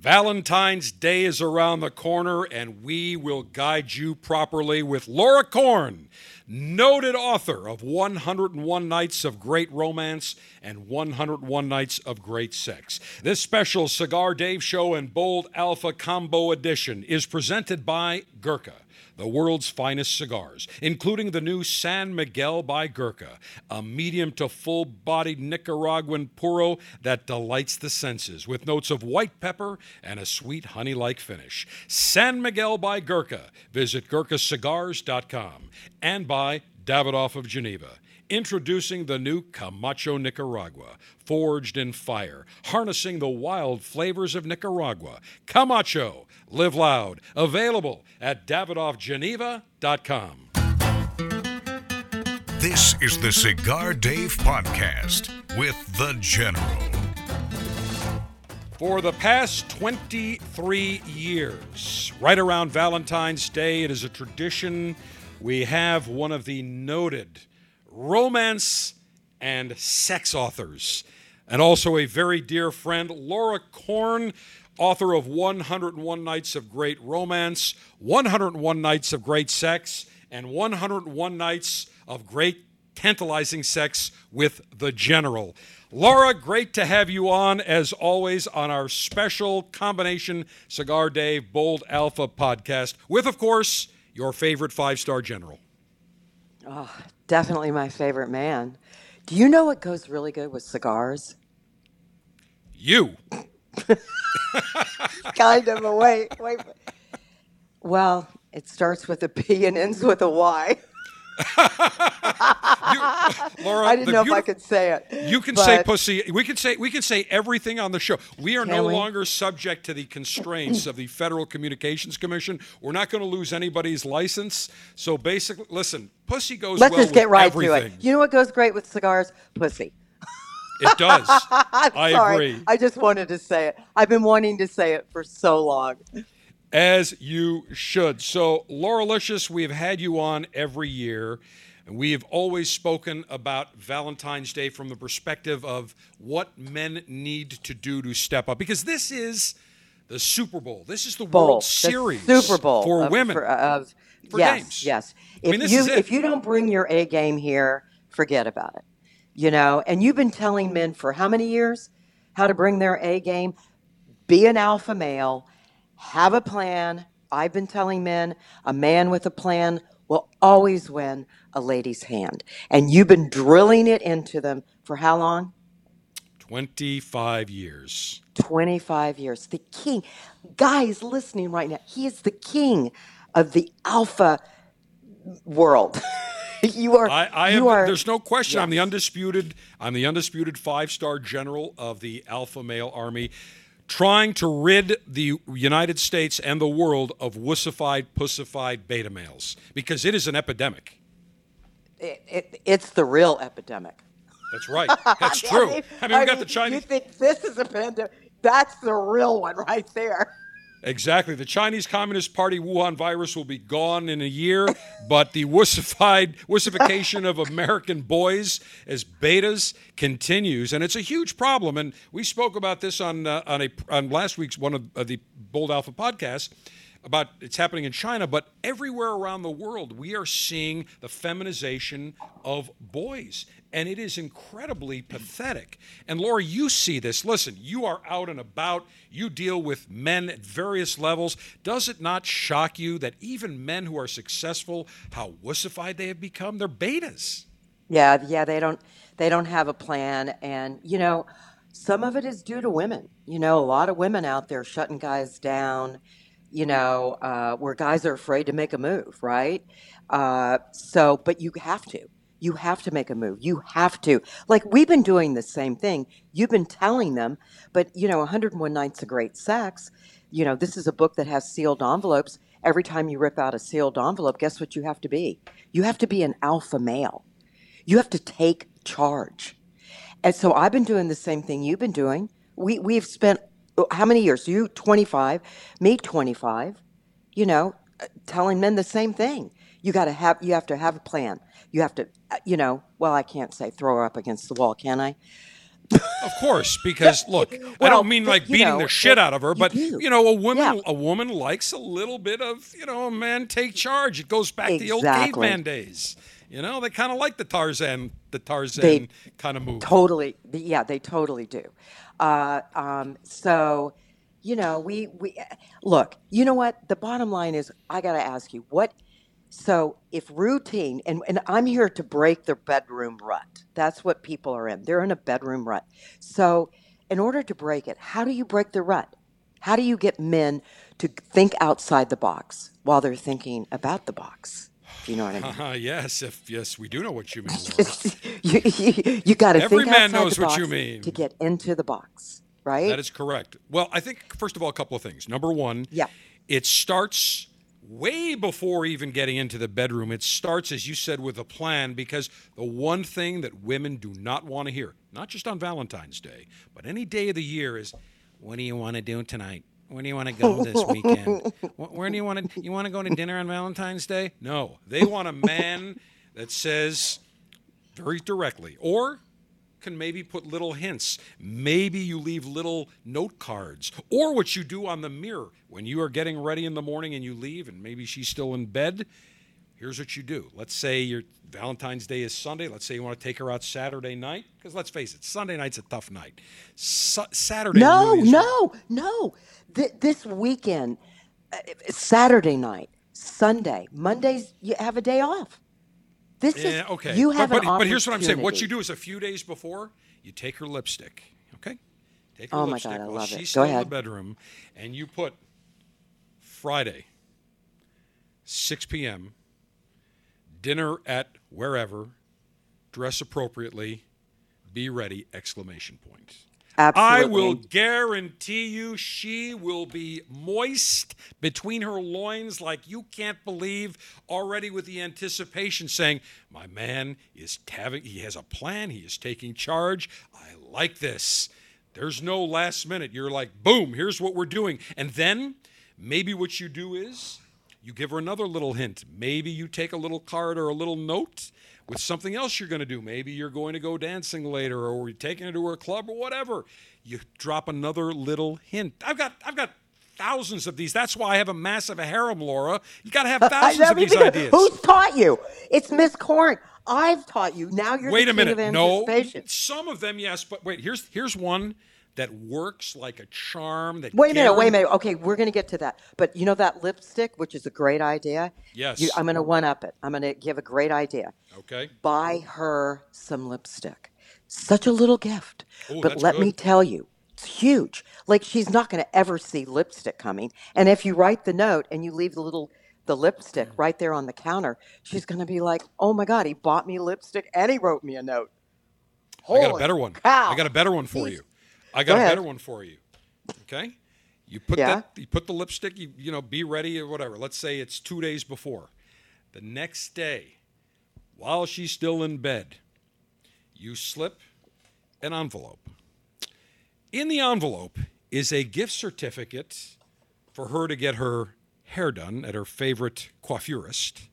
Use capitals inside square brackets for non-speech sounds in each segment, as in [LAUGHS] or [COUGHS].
Valentine's Day is around the corner, and we will guide you properly with Laura Corn, noted author of 101 Nights of Great Romance and 101 Nights of Great Sex. This special Cigar Dave Show and Bold Alpha Combo Edition is presented by Gurkha the world's finest cigars, including the new San Miguel by Gurkha, a medium to full bodied Nicaraguan puro that delights the senses with notes of white pepper and a sweet honey like finish. San Miguel by Gurkha. Visit GurkhaCigars.com and by Davidoff of Geneva introducing the new Camacho Nicaragua, forged in fire, harnessing the wild flavors of Nicaragua. Camacho, live loud, available at davidoffgeneva.com. This is the Cigar Dave Podcast with The General. For the past 23 years, right around Valentine's Day, it is a tradition. We have one of the noted romance and sex authors, and also a very dear friend, Laura Corn, author of 101 Nights of Great Romance, 101 Nights of Great Sex, and 101 Nights of Great Tantalizing Sex with the General. Laura, great to have you on as always on our special combination Cigar Dave Bold Alpha podcast with, of course, your favorite five star general. Oh, definitely my favorite man. Do you know what goes really good with cigars? You. [LAUGHS] kind of a wait, wait. Well, it starts with a P and ends with a Y. [LAUGHS] you, Laura, I didn't know if I could say it. You can say pussy. We can say we can say everything on the show. We are no we? longer subject to the constraints of the Federal Communications Commission. We're not going to lose anybody's license. So basically, listen, pussy goes. Let's well just get right everything. to it. You know what goes great with cigars? Pussy. It does. [LAUGHS] I sorry. agree. I just wanted to say it. I've been wanting to say it for so long. As you should. So, Lauralicious, we've had you on every year. And we have always spoken about Valentine's Day from the perspective of what men need to do to step up. Because this is the Super Bowl. This is the Bowl, World Series the Super Bowl for of, women. For, uh, for yes, games. Yes. If I mean, you if you don't bring your A game here, forget about it. You know, and you've been telling men for how many years how to bring their A game? Be an alpha male have a plan. I've been telling men a man with a plan will always win a lady's hand. And you've been drilling it into them for how long? 25 years. 25 years. The king. Guys listening right now, he is the king of the alpha world. [LAUGHS] [LAUGHS] you are. I, I you am, are. There's no question. Yes. I'm the undisputed. I'm the undisputed five star general of the alpha male army trying to rid the United States and the world of wussified, pussified beta males because it is an epidemic. It, it, it's the real epidemic. That's right. [LAUGHS] That's true. I mean, I mean we got the Chinese. You think this is a pandemic? That's the real one right there. Exactly. The Chinese Communist Party Wuhan virus will be gone in a year, but the wussified wussification of American boys as betas continues, and it's a huge problem. And we spoke about this on uh, on a on last week's one of uh, the Bold Alpha podcasts about it's happening in China, but everywhere around the world, we are seeing the feminization of boys. And it is incredibly pathetic. And Laura, you see this. Listen, you are out and about, you deal with men at various levels. Does it not shock you that even men who are successful, how wussified they have become? They're betas. Yeah, yeah, they don't they don't have a plan. And, you know, some of it is due to women. You know, a lot of women out there shutting guys down you know, uh, where guys are afraid to make a move, right? Uh, so, but you have to. You have to make a move. You have to. Like we've been doing the same thing. You've been telling them, but you know, 101 Nights of Great Sex, you know, this is a book that has sealed envelopes. Every time you rip out a sealed envelope, guess what you have to be? You have to be an alpha male. You have to take charge. And so I've been doing the same thing you've been doing. We, we've spent how many years? You 25, me 25, you know, uh, telling men the same thing. You got to have, you have to have a plan. You have to, you know, well, I can't say throw her up against the wall, can I? Of course, because [LAUGHS] look, I don't mean like beating know, the shit out of her, but do. you know, a woman Yeah. a woman likes a little bit of, you know, a man take charge. It goes back to the old Exactly. caveman days. You know, they kind of like the Tarzan the Tarzan kind of move. Totally, yeah, they totally do. Uh, um, so, you know, we we look. You know what? The bottom line is, I got to ask you what. So, if routine, and and I'm here to break the bedroom rut. That's what people are in. They're in a bedroom rut. So, in order to break it, how do you break the rut? How do you get men to think outside the box while they're thinking about the box? If you know what I mean. Uh, [LAUGHS] yes, if yes, we do know what you mean. [LAUGHS] You, you, you got to Every think man outside knows the what you mean. to get into the box, right? That is correct. Well, I think first of all, a couple of things. Number one, Yeah. it starts way before even getting into the bedroom. It starts, as you said, with a plan because the one thing that women do not want to hear, not just on Valentine's Day, but any day of the year, is, "What do you want to do tonight? Where do you want to go this weekend? [LAUGHS] Wh- Where do you want to? You want to go to dinner on Valentine's Day? No, they want a man that says very directly, or can maybe put little hints. Maybe you leave little note cards, or what you do on the mirror when you are getting ready in the morning and you leave, and maybe she's still in bed. Here's what you do. Let's say your Valentine's Day is Sunday. Let's say you want to take her out Saturday night, because let's face it, Sunday night's a tough night. Sa- Saturday. no, really no, no. Th- this weekend, uh, Saturday night, Sunday, Mondays, you have a day off. This Yeah, is eh, okay. you but, have but, an but here's what I'm saying. What you do is a few days before, you take her lipstick. Okay? Take her Oh my lipstick God, I while love she's it. Go still in the bedroom, and you put Friday, 6 p.m., dinner at wherever, dress appropriately, be ready, exclamation point. I will guarantee you she will be moist between her loins like you can't believe already with the anticipation saying, My man is having, he has a plan, he is taking charge. I like this. There's no last minute. You're like, boom, here's what we're doing. And then maybe what you do is you give her another little hint. Maybe you take a little card or a little note with something else you're going to do. Maybe you're going to go dancing later or you're taking her to her club or whatever. You drop another little hint. I've got I've got thousands of these. That's why I have a massive harem, Laura. You got to have [LAUGHS] thousands of these ideas. Who's taught you? It's Miss Corn. I've taught you. Now you're wait the a minute. No, some of them yes, but wait. Here's here's one that works like a charm. That Wait a minute, wait a minute. Okay, we're going to get to that. But you know that lipstick, which is a great idea? Yes. You, I'm going to one up it. I'm going to give a great idea. Okay. Buy her some lipstick. Such a little gift. Oh, but let me tell you, it's huge. Like she's not going to ever see lipstick coming. And if you write the note and you leave the little the lipstick mm. right there on the counter, she's going to be like, "Oh my god, he bought me lipstick and he wrote me a note." I got a better one. cow. I got a better one for He's- you. I got Go a better one for you. Okay? You put Yeah. that you put the lipstick, you you know, be ready or whatever. Let's say it's 2 days before. The next day, while she's still in bed, you slip an envelope. In the envelope is a gift certificate for her to get her hair done at her favorite coiffurist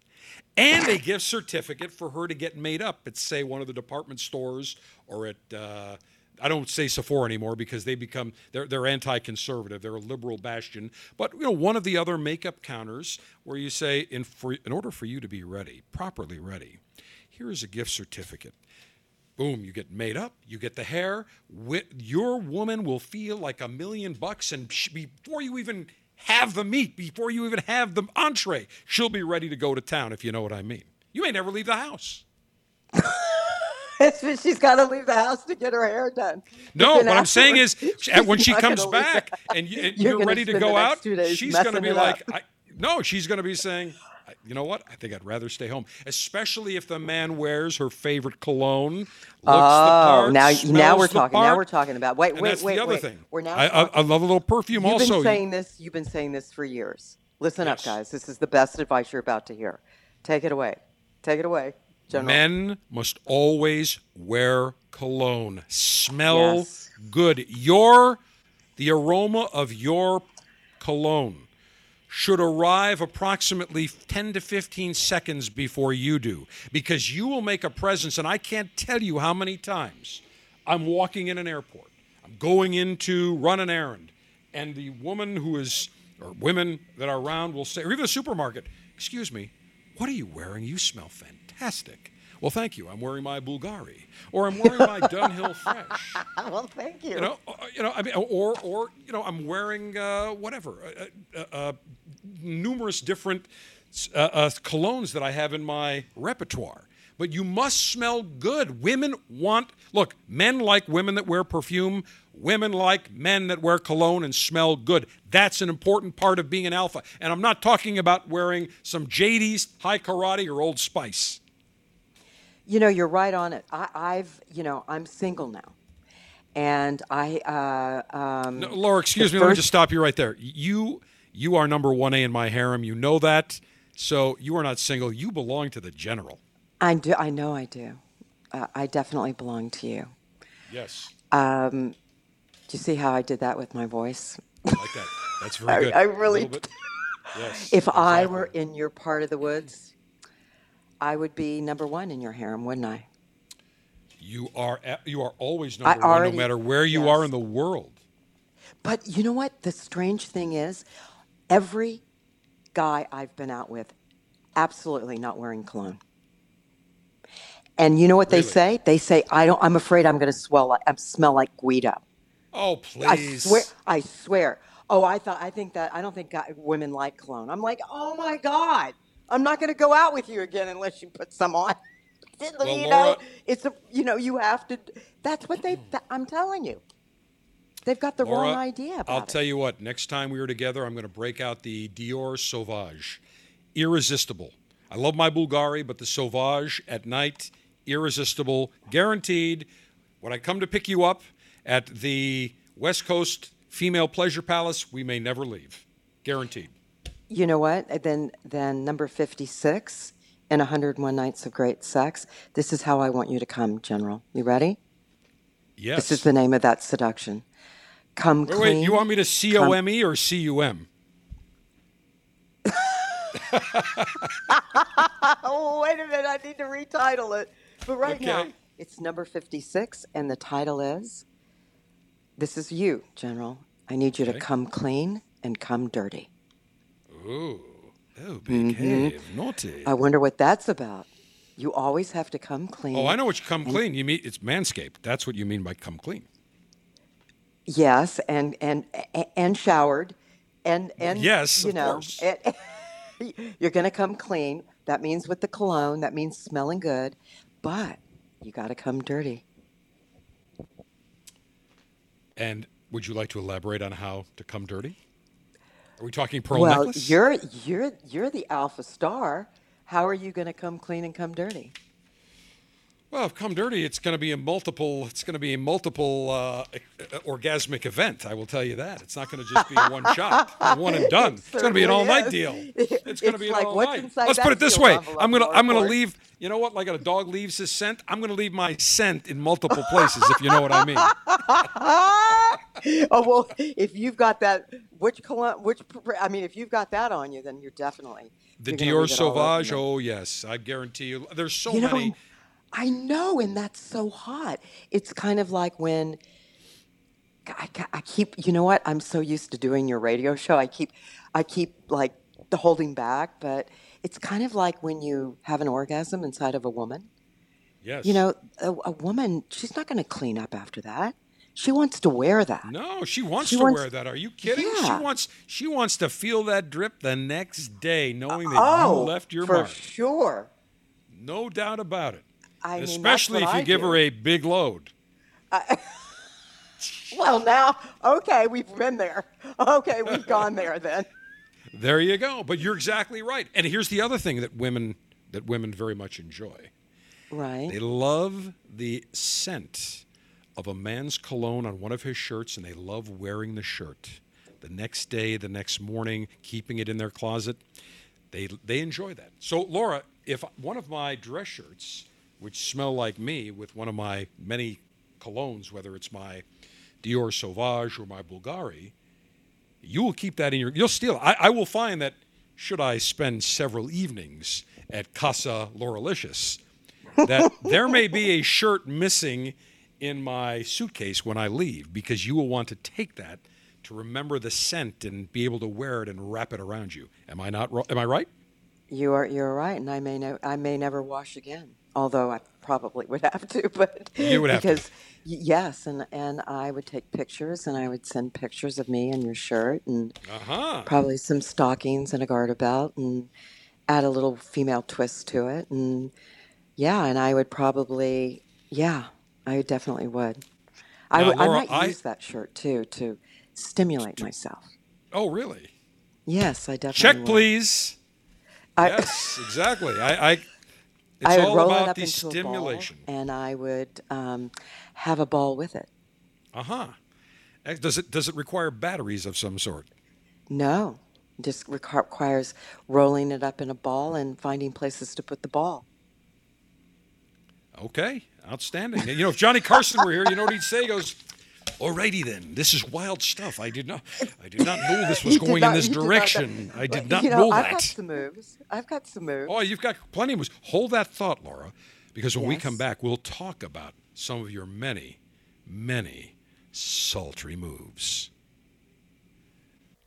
and a gift certificate for her to get made up at say one of the department stores or at uh, I don't say Sephora anymore because they become they're they're anti-conservative. They're a liberal bastion. But you know one of the other makeup counters where you say in for, in order for you to be ready, properly ready, here is a gift certificate. Boom, you get made up, you get the hair. Your woman will feel like a million bucks, and before you even have the meat, before you even have the entree, she'll be ready to go to town, if you know what I mean. You may never leave the house. [LAUGHS] she's got to leave the house to get her hair done. No, what I'm saying is, [LAUGHS] when she comes the back and, you, you're, ready to go out, she's going to be like. I, no, she's going to be saying, you know what? I think I'd rather stay home, especially if the man wears her favorite cologne. Looks the Oh, part, now now we're the talking. Now we're talking about. Wait, And wait, wait, the other wait. thing. We're now. I, I, I love a little perfume You've also. been saying this. You've been saying this for years. Listen up, guys. This is the best advice you're about to hear. Take it away. Take it away, General. Men must always wear cologne. Smell Yes. good. Your the aroma of your cologne should arrive approximately 10 to 15 seconds before you do because you will make a presence and I can't tell you how many times I'm walking in an airport. I'm going in to run an errand, and the woman who is, or women that are around will say, or even the supermarket, excuse me, what are you wearing? You smell fantastic. Well, thank you. I'm wearing my Bulgari, or I'm wearing my [LAUGHS] Dunhill Fresh. well, thank you. You know, uh, you know. I mean, or or you know, I'm wearing uh, whatever, uh, uh, uh, numerous different uh, uh, colognes that I have in my repertoire. But you must smell good. Women want look. Men like women that wear perfume. Women like men that wear cologne and smell good. That's an important part of being an alpha. And I'm not talking about wearing some JD's, High Karate, or Old Spice. You know, you're right on it. I, I've, you know, I'm single now, and I. Uh, um, No, Laura, excuse me. Let me just stop you right there. You you are number one A in my harem. You know that. So you are not single. You belong to the general. I do. I know I do. Uh, I definitely belong to you. Yes, Um, do you see how I did that with my voice? I like that. That's very [LAUGHS] I- good. I A really. [LAUGHS] Yes. If I were in your part of the woods, I would be number one in your harem, wouldn't I? you are you are always number one, already- no matter where you are in the world. But you know what? The strange thing is, every guy I've been out with, absolutely not wearing cologne. And you know what they Really? say? They say, "I don't. I'm afraid I'm going to swell. Like, I smell like Guido." Oh please! I swear. I swear. Oh, I thought. I think that. I don't think guy, women like cologne. I'm like, oh my god. I'm not going to go out with you again unless you put some on. Well, you Laura- know, it's a. You know, you have to. That's what they. th- I'm telling you. They've got the Laura, wrong idea about I'll it. tell you what. Next time we are together, I'm going to break out the Dior Sauvage, irresistible. I love my Bulgari, but the Sauvage at night, irresistible, guaranteed. When I come to pick you up at the West Coast Female Pleasure Palace, we may never leave, guaranteed. You know what? Then then number 56 in 101 Nights of Great Sex. This is how I want you to come, General. You ready? Yes. This is the name of that seduction. Come wait, clean. wait. You want me to C O M E or C U M? Oh, [LAUGHS] wait a minute. I need to retitle it. But right now, it's number 56, and the title is This is you, General. I need you Okay. to come clean and come dirty. Ooh. Oh, behave. Mm-hmm. Naughty. I wonder what that's about. You always have to come clean. Oh, I know what you come clean. You mean it's manscaped. That's what you mean by come clean. Yes, and and and showered, and and Yes, you know, and- [LAUGHS] you're gonna come clean. That means with the cologne. That means smelling good, but you got to come dirty. And would you like to elaborate on how to come dirty? Are we talking pearl well, necklace? you're you're you're the alpha star. How are you gonna come clean and come dirty? Well, if come dirty, it's going to be a multiple. It's going to be a multiple uh, orgasmic event. I will tell you that. It's not going to just be a one [LAUGHS] shot, a one and done. It's going to be an all night deal. It's going to It's be an all night. inside Let's put it this way. I'm gonna I'm gonna leave. You know what? Like a dog leaves his scent. I'm going to leave my scent in multiple places. if you know what I mean. [LAUGHS] oh well, if you've got that, which cologne, which I mean, if you've got that on you, then you're definitely The you're Dior leave it all over Sauvage. Oh yes, I guarantee you. There's so you know, many. I know, and that's so hot. It's kind of like when I, I keep, you know what? I'm so used to doing your radio show. I keep, I keep like holding back, but it's kind of like when you have an orgasm inside of a woman. Yes. You know, a, a woman, she's not going to clean up after that. She wants to wear that. No, she wants She to wants- wear that. Are you kidding? Yeah. She wants she wants to feel that drip the next day, knowing that Oh, you left your for mark. sure. No doubt about it. I Especially what if you I give do. her a big load. [LAUGHS] Well, now, okay, we've been there. Okay, we've gone there then. [LAUGHS] There you go. But you're exactly right. And here's the other thing that women that women very much enjoy. Right. They love the scent of a man's cologne on one of his shirts, and they love wearing the shirt. The next day, the next morning, keeping it in their closet. They, they enjoy that. So, Laura, if one of my dress shirts, which smell like me, with one of my many colognes, whether it's my Dior Sauvage or my Bulgari, you will keep that in your. You'll steal. it. I, I will find that should I spend several evenings at Casa Lauralicious, that [LAUGHS] there may be a shirt missing in my suitcase when I leave because you will want to take that to remember the scent and be able to wear it and wrap it around you. Am I not? Am I right? You are. You're right, and I may. Ne- I may never wash again. Although I probably would have to, [LAUGHS] but you would have because to. yes, and and I would take pictures, and I would send pictures of me and your shirt, and uh-huh. probably some stockings and a garter belt, and add a little female twist to it, and yeah, and I would probably yeah, I definitely would. I, Now, would, I might I- use that shirt too to stimulate myself. Oh, really? Yes, I definitely would. Check, would. please. I, Yes, exactly. I. I it's I would roll about it up the into stimulation. a ball, and I would um, have a ball with it. Uh huh. Does it does it require batteries of some sort? No, just requires rolling it up in a ball and finding places to put the ball. Okay, outstanding. You know, if Johnny Carson were here, you know what he'd say? He goes, "Alrighty then, this is wild stuff. I did not, I did not know this [LAUGHS] was going not- in this you did not direction. I did not you know, know I've got some moves. I've got some moves. Oh, you've got plenty of moves. Hold that thought, Laura, because when we come back, we'll talk about some of your many, many sultry moves.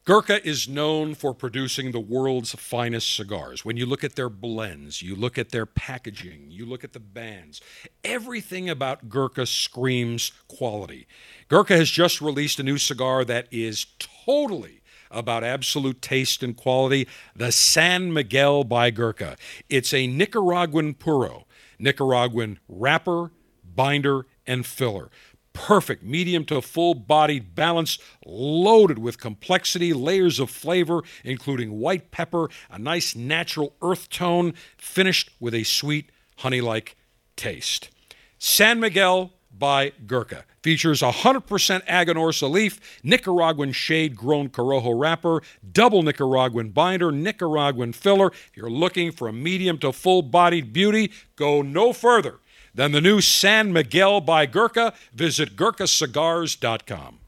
Gurkha is known for producing the world's finest cigars. When you look at their blends, you look at their packaging, you look at the bands, everything about Gurkha screams quality. Gurkha has just released a new cigar that is totally about absolute taste and quality the San Miguel by Gurkha. It's a Nicaraguan puro, Nicaraguan wrapper, binder, and filler perfect medium to full bodied balance, loaded with complexity, layers of flavor, including white pepper, a nice natural earth tone, finished with a sweet honey like taste. San Miguel by Gurkha features 100% Aganorsa leaf, Nicaraguan shade grown Corojo wrapper, double Nicaraguan binder, Nicaraguan filler. If you're looking for a medium to full bodied beauty, go no further than the new San Miguel by Gurkha. Visit GurkhaCigars.com.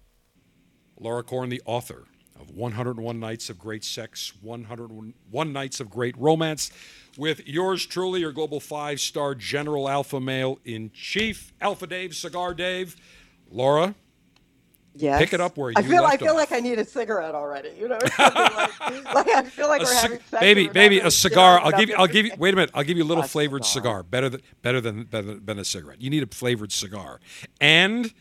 Laura Corn, the author of 101 Nights of Great Sex, 101 Nights of Great Romance, with yours truly, your global five star general alpha male in chief, Alpha Dave, Cigar Dave. Laura, Yes. Pick it up where you I feel. I feel off. like I need a cigarette already. You know, [LAUGHS] like, like I feel like a we're having sex. baby, baby, a cigar. I'll give you. I'll give you. Wait a minute. I'll give you a little A flavored cigar. cigar. Better than better than than, than a cigarette. You need a flavored cigar and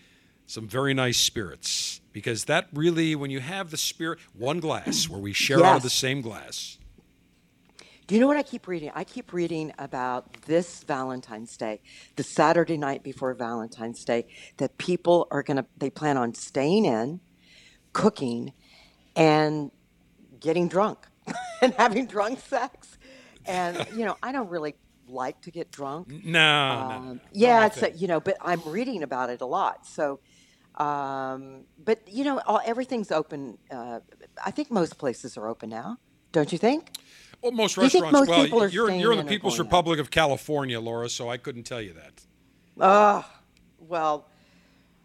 some very nice spirits because that really, when you have the spirit, one glass where we share out of the same glass. Do you know what I keep reading? I keep reading about this Valentine's Day, the Saturday night before Valentine's Day, that people are going to, they plan on staying in, cooking, and getting drunk [LAUGHS] and having drunk sex. And, you know, I don't really like to get drunk. No, no, no, Um, no. yeah, Not it's a, you know, but I'm reading about it a lot. So, um, but you know, all, everything's open. Uh, I think most places are open now, don't you think? Well, most Do you think restaurants. most well, you're you're in the People's out? Republic of California, Laura. So I couldn't tell you that. Oh, well,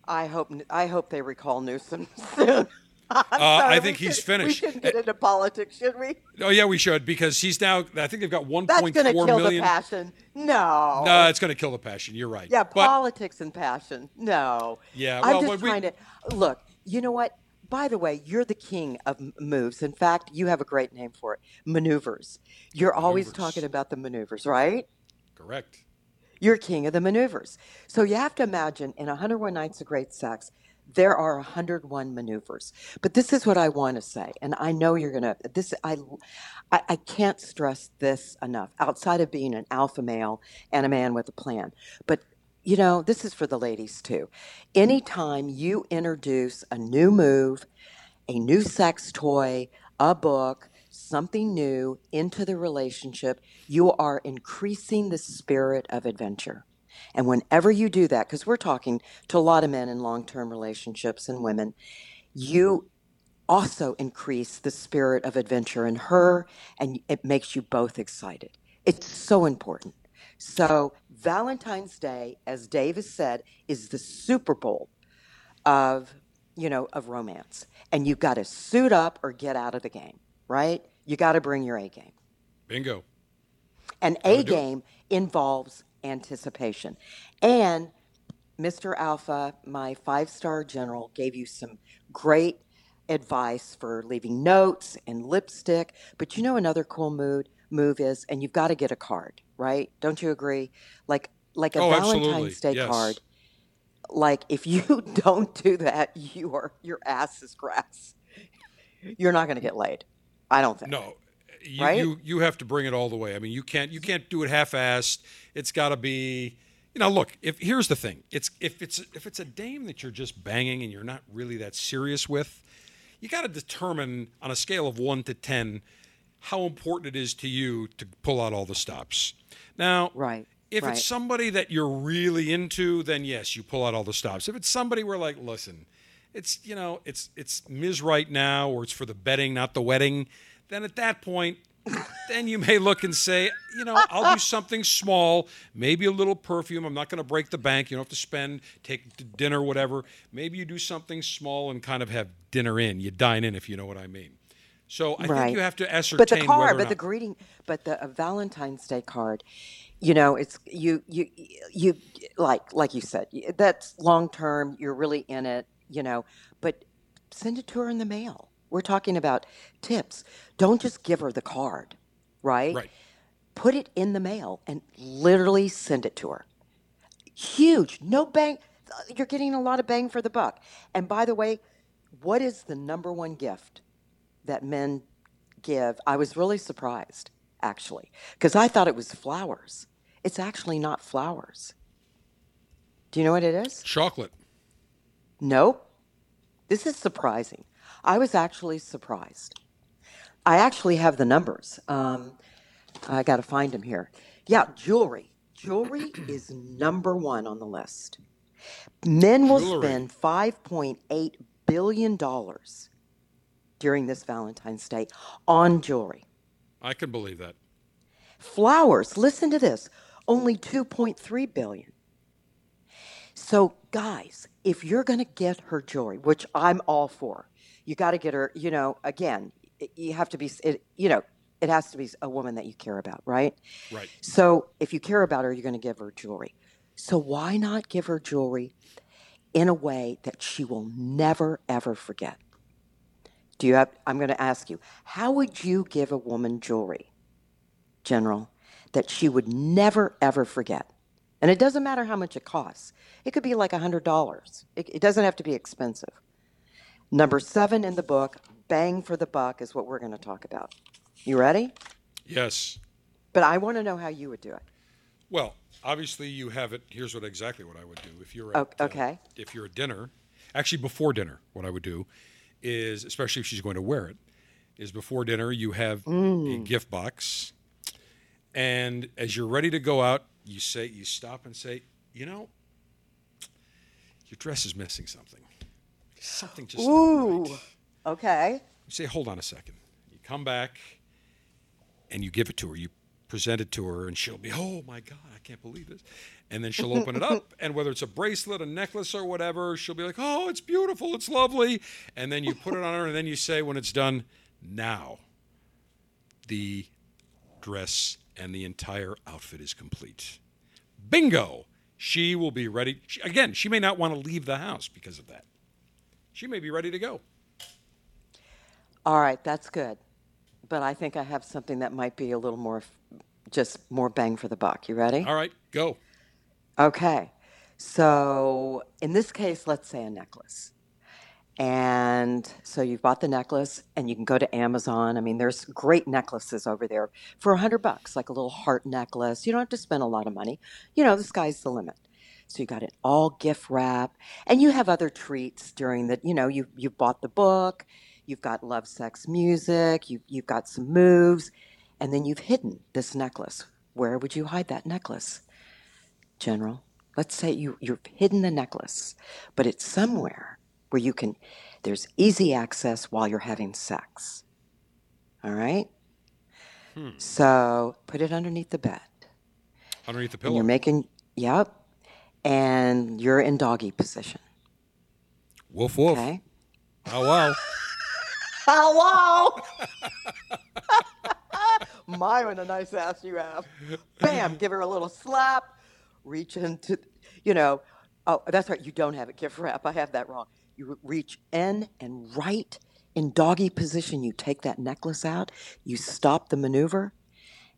I hope I hope they recall Newsom [LAUGHS] soon. [LAUGHS] Uh, I think he's should- finished. We shouldn't get into politics, should we? Oh yeah, we should because he's now. I think they've got one point four million. That's 1.4 going to kill the passion. No. No, it's going to kill the passion. You're right. Yeah, But- politics and passion. No. Yeah, well, I'm just when we- trying to look. You know what? By the way, you're the king of moves. In fact, you have a great name for it maneuvers. You're always Maneuvers. talking about the maneuvers, right? correct. You're king of the maneuvers. So you have to imagine in 101 Nights of Great Sex, there are 101 maneuvers. But this is what I want to say, and I know you're gonna. This I, I, I can't stress this enough. Outside of being an alpha male and a man with a plan, but you know this is for the ladies too. Mm-hmm. Anytime you introduce a new move, a new sex toy, a book, something new into the relationship, you are increasing the spirit of adventure. And whenever you do that, because we're talking to a lot of men in long term relationships and women, you also increase the spirit of adventure in her and it makes you both excited. It's so important. So, Valentine's Day, as Dave has said, is the Super Bowl of, you know, of romance. And you've got to suit up or get out of the game, right? You got to bring your A game. Bingo. An A game involves anticipation. And Mr. Alpha, my five star general, gave you some great advice for leaving notes and lipstick. But you know another cool mood move is, and you've got to get a card, right? Don't you agree? Like like a Oh, Valentine's absolutely. Day Yes. card. Like if you [LAUGHS] don't do that, you are your ass is grass. You're not going to get laid. I don't think. No, you, Right? you you have to bring it all the way. I mean, you can't you can't do it half-assed. It's got to be. You know, look. If here's the thing, it's if it's if it's a dame that you're just banging and you're not really that serious with, you got to determine on a scale of one to ten how important it is to you to pull out all the stops. Now, Right, If right. it's somebody that you're really into, then yes, you pull out all the stops. If it's somebody where like, listen, it's you know, it's it's Ms. Right now, or it's for the betting, not the wedding, then at that point, [COUGHS] then you may look and say, you know, I'll do [LAUGHS] something small, maybe a little perfume. I'm not going to break the bank. You don't have to spend, take to dinner, whatever. Maybe you do something small and kind of have dinner in. You dine in, if you know what I mean. So I Right. think you have to ascertain but the card, but not- the greeting, but the uh, Valentine's Day card, you know, it's you, you, you, like, like you said, that's long term. You're really in it, you know. But send it to her in the mail. We're talking about tips. Don't just give her the card, right? right. Put it in the mail and literally send it to her. Huge, no bang. You're getting a lot of bang for the buck. And by the way, what is the number one gift that men give? I was really surprised, actually, because I thought it was flowers. It's actually not flowers. Do you know what it is? Chocolate. Nope. This is surprising. I was actually surprised. I actually have the numbers. Um, I got to find them here. Yeah, jewelry. Jewelry [CLEARS THROAT] is number one on the list. Men will Jewelry. spend $5.8 billion during this Valentine's Day on jewelry. I can believe that. Flowers, listen to this, only 2.3 billion. So, guys, if you're going to get her jewelry, which I'm all for, you got to get her, you know, again, you have to be, it, you know, it has to be a woman that you care about, right? Right. So, if you care about her, you're going to give her jewelry. So, why not give her jewelry in a way that she will never, ever forget? Do you have, I'm going to ask you, how would you give a woman jewelry? General, that she would never ever forget. And it doesn't matter how much it costs. It could be like $100. It, it doesn't have to be expensive. Number seven in the book, bang for the buck, is what we're going to talk about. You ready? Yes. But I want to know how you would do it. Well, obviously you have it. Here's what exactly what I would do if you're at, uh, okay. if you're at dinner. Actually, before dinner, what I would do is, especially if she's going to wear it, is before dinner you have a mm. gift box, and as you're ready to go out, you say you stop and say, you know, your dress is missing something. Something just Ooh. right. Okay. You say, hold on a second. You come back and you give it to her. You present it to her, and she'll be, oh my God, I can't believe this. And then she'll open it [LAUGHS] up, and whether it's a bracelet, a necklace, or whatever, she'll be like, oh, it's beautiful, it's lovely. And then you put it on her, and then you say, when it's done, now the dress and the entire outfit is complete. Bingo! She will be ready. She, again, she may not want to leave the house because of that. She may be ready to go. All right, that's good. But I think I have something that might be a little more, just more bang for the buck. You ready? All right, go. Okay. So in this case, let's say a necklace. And so you've bought the necklace and you can go to Amazon. I mean, there's great necklaces over there for a hundred bucks, like a little heart necklace. You don't have to spend a lot of money. You know, the sky's the limit. So you got it all gift wrap and you have other treats during the, you know, you, you've bought the book, you've got love, sex, music, you, you've got some moves, and then you've hidden this necklace. Where would you hide that necklace? General, let's say you, you've hidden the necklace, but it's somewhere where you can, there's easy access while you're having sex. All right? Hmm. So put it underneath the bed. Underneath the pillow. And you're making, yep, and you're in doggy position. Woof woof. Okay? Oh wow. [LAUGHS] Hello! [LAUGHS] My, what a nice ass you have. Bam, give her a little slap, reach into, you know, Oh, that's right. You don't have a gift wrap. I have that wrong. You reach in and right in doggy position, you take that necklace out, you stop the maneuver,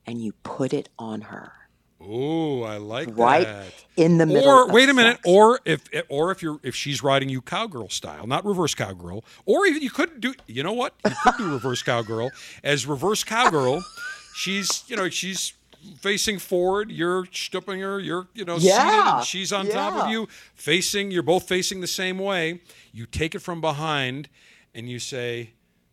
and you put it on her. Oh, I like Right that. in the middle. Or wait a minute, sex. or if eh, or if you're if she's riding you cowgirl style, not reverse cowgirl, or even you could do you know what? You could do [LAUGHS] reverse cowgirl. As reverse cowgirl, she's you know, she's facing forward, you're stooping her, you're you know, Yeah, she's on top of you, facing you're both facing the same way. You take it from behind and you say,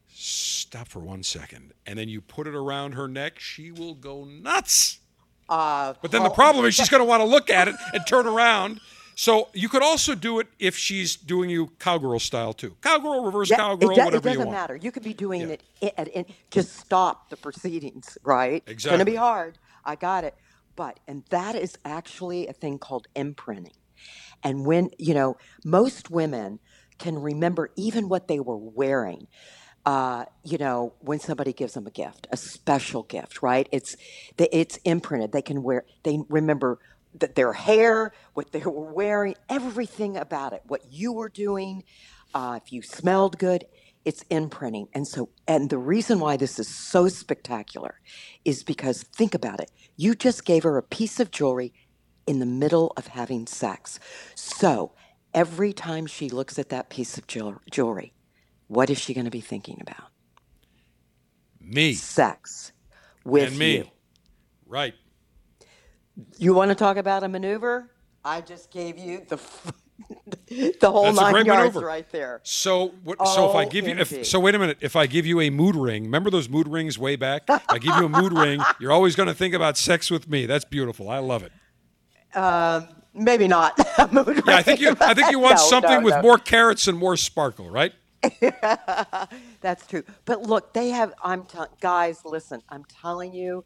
Stop for one second. And then you put it around her neck, she will go nuts. Uh, But then the problem is [LAUGHS] she's going to want to look at it and turn around. So you could also do it if she's doing you cowgirl style too. Cowgirl, reverse Yeah, cowgirl, it, do- whatever it doesn't you want. matter. You could be doing Yeah. it i- at just stop the proceedings, right? Exactly. It's going to be hard. I got it. But and that is actually a thing called imprinting. And when, you know, most women can remember even what they were wearing. Uh, you know, when somebody gives them a gift, a special gift, right? It's it's imprinted. They can wear. They remember that their hair, what they were wearing, everything about it, what you were doing, uh, if you smelled good, it's imprinting. And so, and the reason why this is so spectacular is because think about it. You just gave her a piece of jewelry in the middle of having sex. So every time she looks at that piece of jewelry, what is she going to be thinking about? Me Sex with and me. you. Right. You want to talk about a maneuver? I just gave you the [LAUGHS] the whole That's nine yards maneuver. right there. So what? so if I give you, if, so wait a minute. If I give you a mood ring, remember those mood rings way back? I give you a mood ring, [LAUGHS] you're always going to think about sex with me. That's beautiful. I love it. Um, maybe not. [LAUGHS] a mood Yeah, I think you. I think you want No, something no, with no. more carats and more sparkle, right? [LAUGHS] That's true. But look, they have. I'm tell guys. Listen, I'm telling you,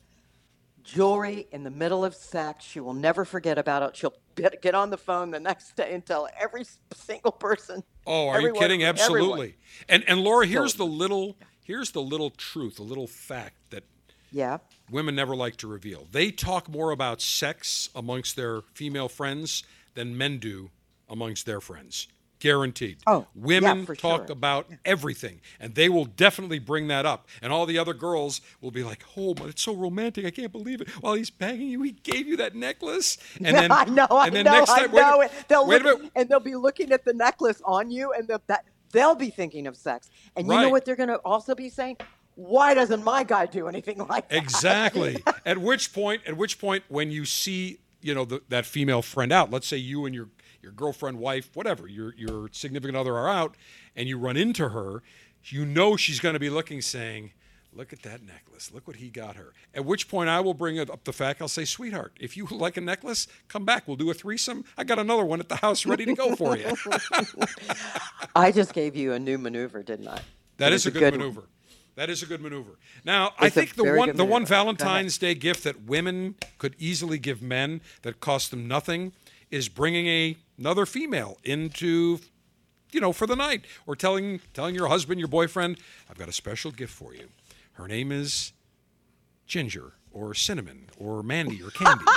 jewelry in the middle of sex. She will never forget about it. She'll get, get on the phone the next day and tell every single person. Oh, are everyone- you kidding? everyone. Absolutely. And and Laura, here's the little here's the little truth, a little fact that Yeah. women never like to reveal. They talk more about sex amongst their female friends than men do amongst their friends. Guaranteed. Oh, yeah, women for talk sure. about everything, and they will definitely bring that up. And all the other girls will be like, "Oh, but it's so romantic! I can't believe it! While he's banging you, he gave you that necklace." [LAUGHS] And then I know, I and then know, next I time, wait a- know. They'll wait look, minute. and they'll be looking at the necklace on you, and they'll, that they'll be thinking of sex. And you Right. know what they're going to also be saying? Why doesn't my guy do anything [LAUGHS] like that? Exactly. [LAUGHS] at which point, at which point, when you see, you know, the, that female friend out, let's say you and your your girlfriend, wife, whatever, your your significant other are out, and you run into her, you know she's going to be looking, saying, "Look at that necklace. Look what he got her." At which point, I will bring up the fact. I'll say, "Sweetheart, if you like a necklace, come back. We'll do a threesome. I got another one at the house ready to go for you." [LAUGHS] I just gave you a new maneuver, didn't I? That is a good, one. maneuver. That is a good maneuver. Now, I It's a think the one the one maneuver. Go ahead. Valentine's Day gift that women could easily give men that cost them nothing is bringing a another female into you know for the night or telling telling your husband, your boyfriend, I've got a special gift for you. Her name is Ginger or Cinnamon or Mandy or Candy. [LAUGHS]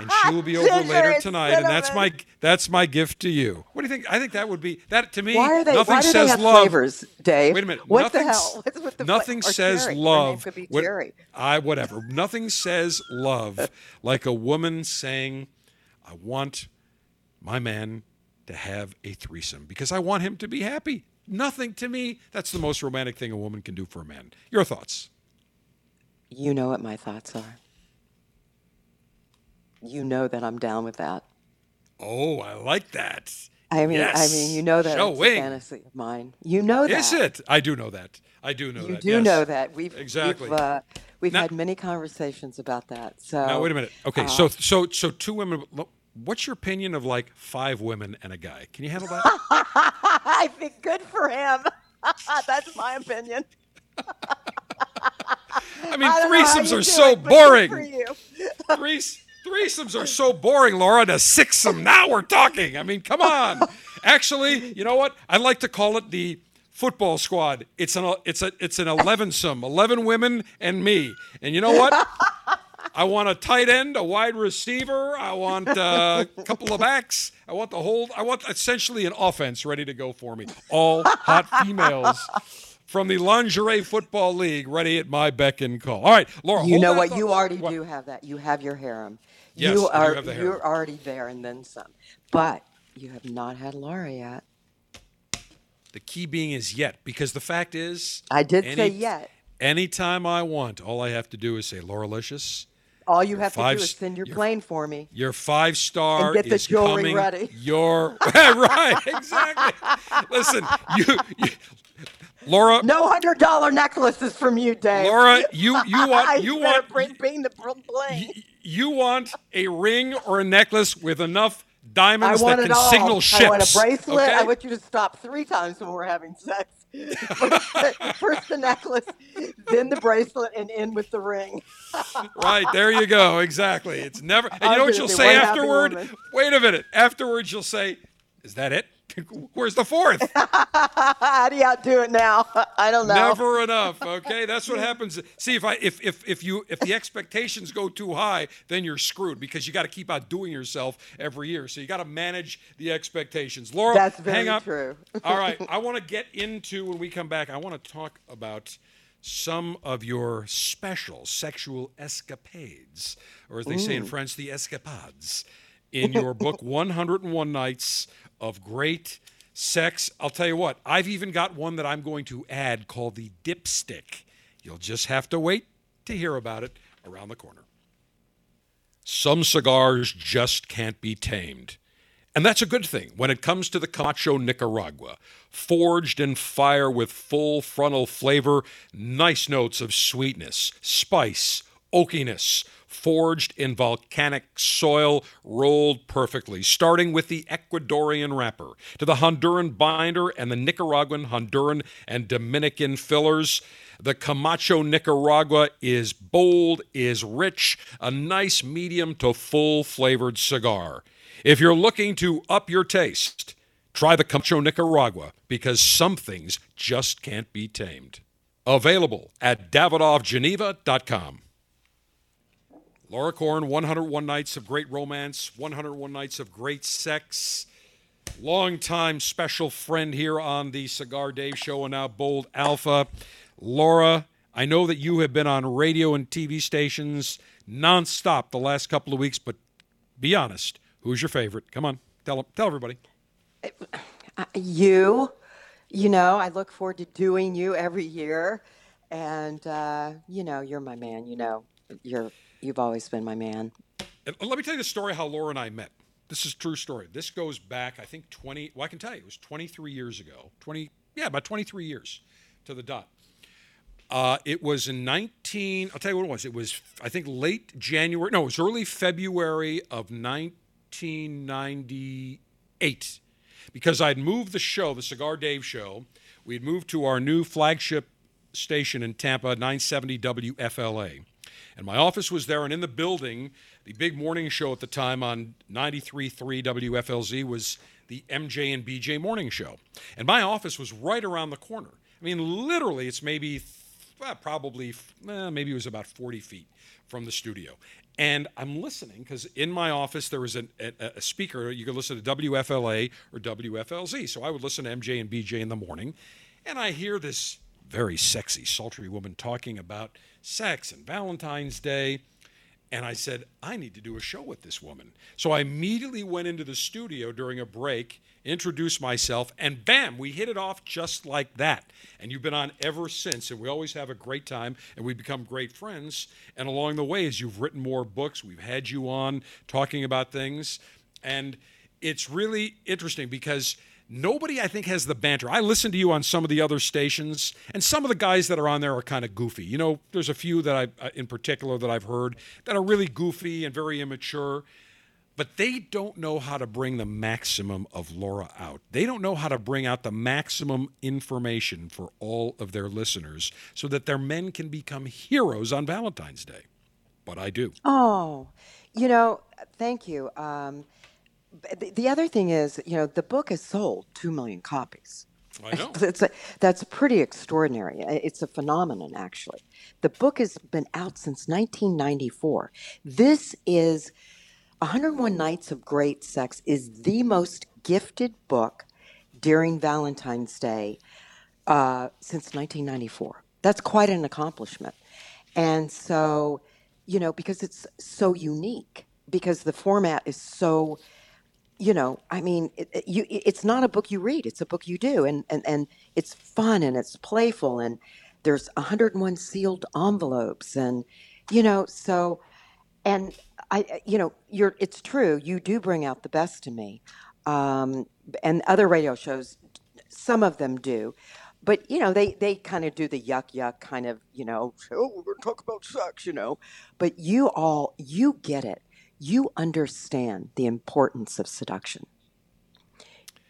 And she will be over Ginger later tonight, and that's my that's my gift to you. What do you think? I think that would be that to me. Why are they? nothing Why do says they have love. flavors, Dave? Wait a minute. What the hell? What's [LAUGHS] with the nothing says Jerry. Love. could be what- Jerry. I whatever. nothing says love [LAUGHS] like a woman saying, "I want my man to have a threesome because I want him to be happy." Nothing to me. That's the most romantic thing a woman can do for a man. Your thoughts? You know what my thoughts are. You know that I'm down with that. Oh, I like that. I mean, I mean, you know that Show it's a fantasy of mine. You know that. Is it? I do know that. I do know You that. You do yes. know that. We've Exactly. We've, uh, we've Now- had many conversations about that. So Now wait a minute. Okay, uh, so so so two women. What's your opinion of like five women and a guy? Can you handle that? [LAUGHS] I think good for him. [LAUGHS] That's my opinion. [LAUGHS] I mean, I don't know how threesomes are so it, but good for boring. Threes, threesomes are so boring, Laura. To sixsome, now we're talking. I mean, come on. Actually, you know what? I like to call it the football squad. It's an it's a it's an elevensome, eleven women and me. And you know what? I want a tight end, a wide receiver. I want uh, a couple of backs. I want the whole. I want essentially an offense ready to go for me. All hot females from the Lingerie Football League ready at my beck and call. All right, Laura. You know what? You already What? do have that. You have your harem. Yes, you are. have the harem. You're already there and then some. But you have not had Laura yet. The key being is yet, because the fact is, I did say any- yet. Anytime I want, all I have to do is say, Lauralicious, All you have to do is send your plane for me. your five star And get the is jewelry coming. ready. [LAUGHS] Your [LAUGHS] right, exactly. Listen, you, you Laura, No hundred dollar necklaces from you, Dave. Laura, you you [LAUGHS] want you want bring, bring the bl- bling. y- you want a ring or a necklace with enough diamonds that can signal ships. I want a bracelet. okay? I want you to stop three times when we're having sex. First the, first the necklace, then the bracelet, and end with the ring. [LAUGHS] Right, there you go. Exactly. It's never. And you know what you'll say afterward? Wait a minute. Afterwards, you'll say, "Is that it? [LAUGHS] Where's the fourth? [LAUGHS] How do you outdo it now? [LAUGHS] I don't know. Never enough. Okay, that's what happens. See, if I if if if you if the expectations go too high, then you're screwed because you got to keep outdoing yourself every year. So you got to manage the expectations. Laura, That's hang very up. true. All right, I want to get into when we come back. I want to talk about some of your special sexual escapades, or as they say in French, the escapades, in your book, 101 Nights of Great Sex. I'll tell you what, I've even got one that I'm going to add called the dipstick. You'll just have to wait to hear about it around the corner. Some cigars just can't be tamed. And that's a good thing when it comes to the Camacho Nicaragua. Forged in fire with full frontal flavor, nice notes of sweetness, spice, oakiness, forged in volcanic soil, rolled perfectly, starting with the Ecuadorian wrapper to the Honduran binder and the Nicaraguan, Honduran, and Dominican fillers. The Camacho Nicaragua is bold, is rich, a nice medium to full flavored cigar. If you're looking to up your taste, try the Camacho Nicaragua because some things just can't be tamed. Available at davidoffgeneva.com. Laura Corn, 101 Nights of Great Romance, 101 Nights of Great Sex. Longtime special friend here on the Cigar Dave Show and now Bold Alpha. Laura, I know that you have been on radio and TV stations nonstop the last couple of weeks, but be honest. Who's your favorite? Come on, tell tell everybody. Uh, You, you know, I look forward to doing you every year, and uh, you know, you're my man. You know, you're you've always been my man. And let me tell you the story how Laura and I met. This is true story. This goes back, I think, 20. Well, I can tell you, it was 23 years ago. 20, yeah, about 23 years to the dot. Uh, it was in 19. I'll tell you what it was. It was, I think, late January. No, it was early February of 1998, because I'd moved the show, the Cigar Dave show. We had moved to our new flagship station in Tampa, 970 WFLA. And my office was there, and in the building, the big morning show at the time on 93.3 WFLZ was the MJ and BJ morning show. And my office was right around the corner. I mean, literally, it's maybe, well, probably, eh, maybe it was about 40 feet from the studio. And I'm listening because in my office there was an, a, a speaker. You could listen to WFLA or WFLZ. So I would listen to MJ and BJ in the morning, and I hear this very sexy, sultry woman talking about sex and Valentine's Day. And I said, I need to do a show with this woman. So I immediately went into the studio during a break, introduced myself, and bam, we hit it off just like that. And you've been on ever since. And we always have a great time, and we become great friends. And along the way, as you've written more books, we've had you on talking about things. And it's really interesting because nobody I think has the banter. I listen to you on some of the other stations, and some of the guys that are on there are kind of goofy. You know, there's a few that I, uh, in particular, that I've heard that are really goofy and very immature. But they don't know how to bring the maximum of Laura out. They don't know how to bring out the maximum information for all of their listeners so that their men can become heroes on Valentine's Day. But I do. Oh, you know, thank you. Um, the, the other thing is, you know, the book has sold two million copies. I know. [LAUGHS] It's a, that's pretty extraordinary. It's a phenomenon, actually. The book has been out since 1994. This is 101 Nights of Great Sex is the most gifted book during Valentine's Day uh, since 1994. That's quite an accomplishment. And so, you know, because it's so unique, because the format is so you know, I mean, it, it- you, it- it's not a book you read; it's a book you do, and and and it's fun and it's playful, and there's 101 sealed envelopes, and you know, so, and I, I- you know, you're, it's true, you do bring out the best in me, um, and other radio shows, some of them do. But you know they, they kind of do the yuck yuck kind of you know oh we're gonna talk about sex you know, but you all you get it you understand the importance of seduction.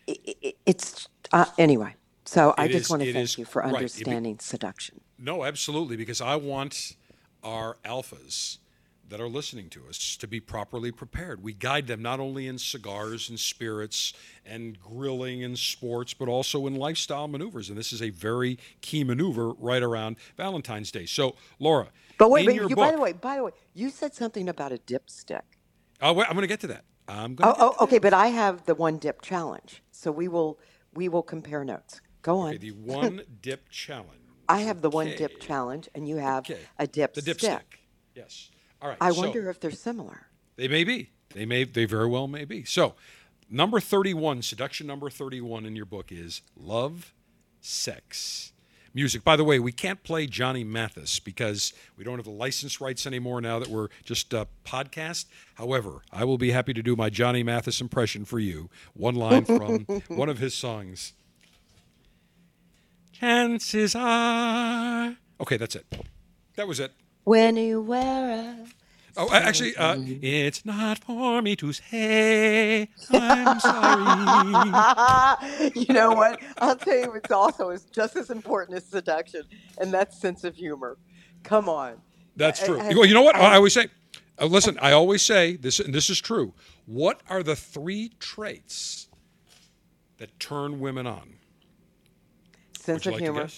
I- I- I- It's uh, anyway. So I It just is- want to thank is- you for right, understanding seduction. No, absolutely, because I want our alphas that are listening to us to be properly prepared. We guide them not only in cigars and spirits and grilling and sports, but also in lifestyle maneuvers. And this is a very key maneuver right around Valentine's Day. So, Laura, But wait, in wait your you, book, by the way, by the way, you said something about a dipstick. Oh, wait, I'm going to get to that. I'm going Oh, oh, okay, but I have the one dip challenge, so we will we will compare notes. Go on. Okay, the [LAUGHS] one dip challenge. I have the one dip challenge, and you have Okay. a dip The dipstick. stick. Yes. All right. I so- wonder if they're similar. They may be. They may. They very well may be. So, number thirty-one, seduction number thirty-one in your book is love, sex, music. By the way, we can't play Johnny Mathis because we don't have the license rights anymore now that we're just a podcast. However, I will be happy to do my Johnny Mathis impression for you. One line from [LAUGHS] one of his songs. Chances are. Okay, that's it. That was it. When you wear a Oh, actually, uh, it's not for me to say I'm sorry. [LAUGHS] you know what? I'll tell you it's also is just as important as seduction, and that's sense of humor. Come on. That's true. I- You, you know what? I- I always say, uh, listen, I always say this, and this is true. What are the three traits that turn women on? Sense of like humor.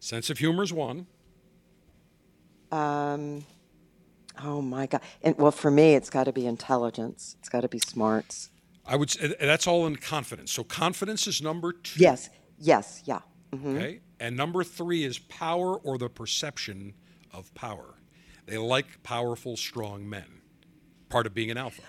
Sense of humor is one. Um, oh my God. And well, for me, it's got to be intelligence. It's got to be smarts. I would say that's all in confidence. So confidence is number two. Yes. Yes. Yeah. hmm Okay. And number three is power or the perception of power. They like powerful, strong men. Part of being an alpha.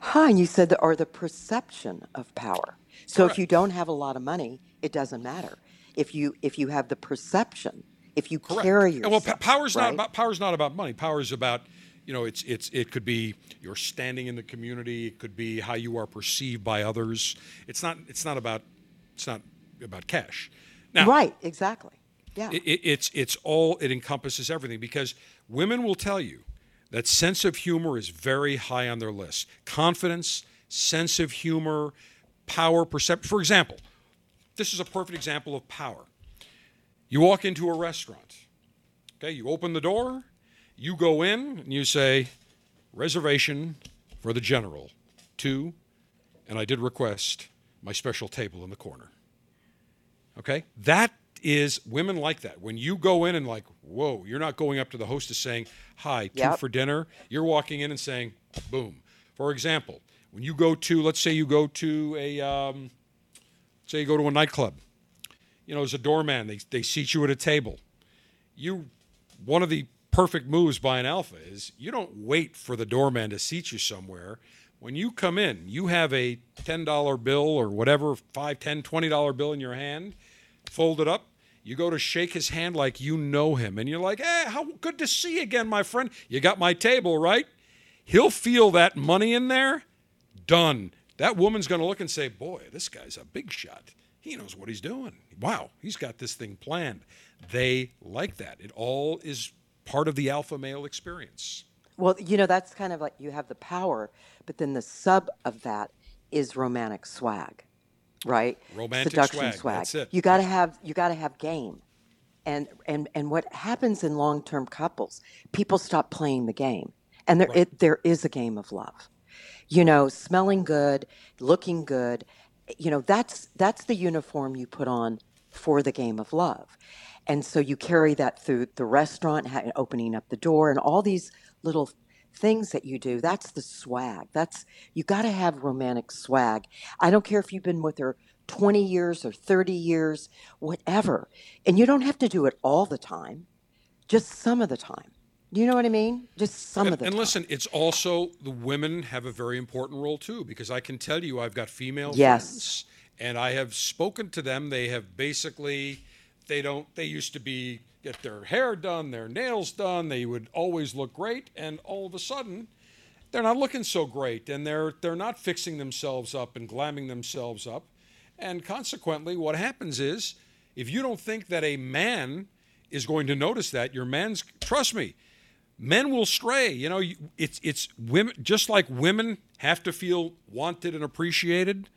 Huh. And you said the, or the perception of power. So Correct. if you don't have a lot of money, it doesn't matter. If you if you have the perception, if you Correct. carry yourself, well, pa- power's not about power's not about money. Power's about you know it's it's it could be your standing in the community. It could be how you are perceived by others. It's not it's not about it's not about cash. Now, right. Exactly. Yeah. it, it, it's it's all it encompasses everything because women will tell you that sense of humor is very high on their list. Confidence, sense of humor, power, perception. For example, this is a perfect example of power. You walk into a restaurant. Okay, you open the door, you go in, and you say, reservation for the general, two, and I did request my special table in the corner. Okay? That is women like that. When you go in and like, whoa, you're not going up to the hostess saying, hi, two Yep. for dinner. You're walking in and saying, boom. For example, when you go to, let's say you go to a, um, say you go to a nightclub, you know, as a doorman, they, they seat you at a table. You, one of the perfect moves by an alpha is you don't wait for the doorman to seat you somewhere. When you come in, you have a $10 bill or whatever, $5, $10, $20 bill in your hand, fold it up. You go to shake his hand like you know him, and you're like, hey, how good to see you again, my friend. You got my table, right? He'll feel that money in there, done. That woman's going to look and say, boy, this guy's a big shot. He knows what he's doing. Wow, he's got this thing planned. They like that. It all is part of the alpha male experience. Well, you know, that's kind of like you have the power, but then the sub of that is romantic swag, right? Romantic Seduction swag, that's it. You got to have you got to have game. And and and what happens in long-term couples, people stop playing the game. And there Right. it, there is a game of love. You know, smelling good, looking good, you know, that's that's the uniform you put on for the game of love. And so you carry that through the restaurant, opening up the door, and all these little things that you do. That's the swag. That's you got to have romantic swag. I don't care if you've been with her 20 years or 30 years, whatever. And you don't have to do it all the time, just some of the time. You know what I mean? Just some and, of the and time. listen, it's also the women have a very important role too, because I can tell you, I've got female Yes. friends, and I have spoken to them. They have basically, they don't. They used to be get their hair done, their nails done. They would always look great, and all of a sudden, they're not looking so great, and they're they're not fixing themselves up and glamming themselves up, and consequently, what happens is, if you don't think that a man is going to notice that, your man's trust me men will stray. You know, it's it's women just like women have to feel wanted and appreciated.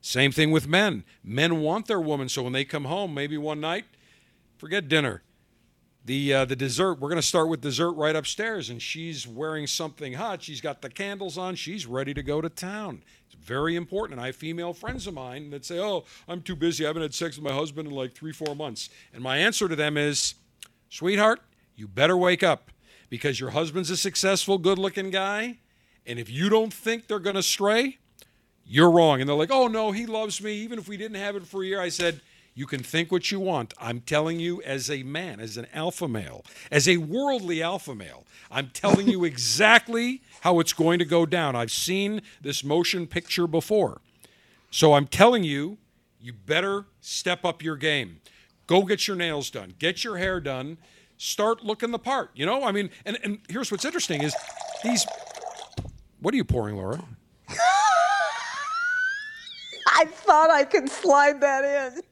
Same thing with men. Men want their woman, so when they come home, maybe one night, forget dinner. The uh, the dessert. We're going to start with dessert right upstairs, and she's wearing something hot. She's got the candles on. She's ready to go to town. It's very important. And I have female friends of mine that say, "Oh, I'm too busy. I haven't had sex with my husband in like three, four months." And my answer to them is, sweetheart, you better wake up because your husband's a successful, good looking guy. And if you don't think they're going to stray, you're wrong. And they're like, oh, no, he loves me. Even if we didn't have it for a year, I said, you can think what you want. I'm telling you, as a man, as an alpha male, as a worldly alpha male, I'm telling you [LAUGHS] exactly how it's going to go down. I've seen this motion picture before. So I'm telling you, you better step up your game. Go get your nails done, get your hair done, start looking the part. You know, I mean, and, and here's what's interesting is these. What are you pouring, Laura? I thought I could slide that in.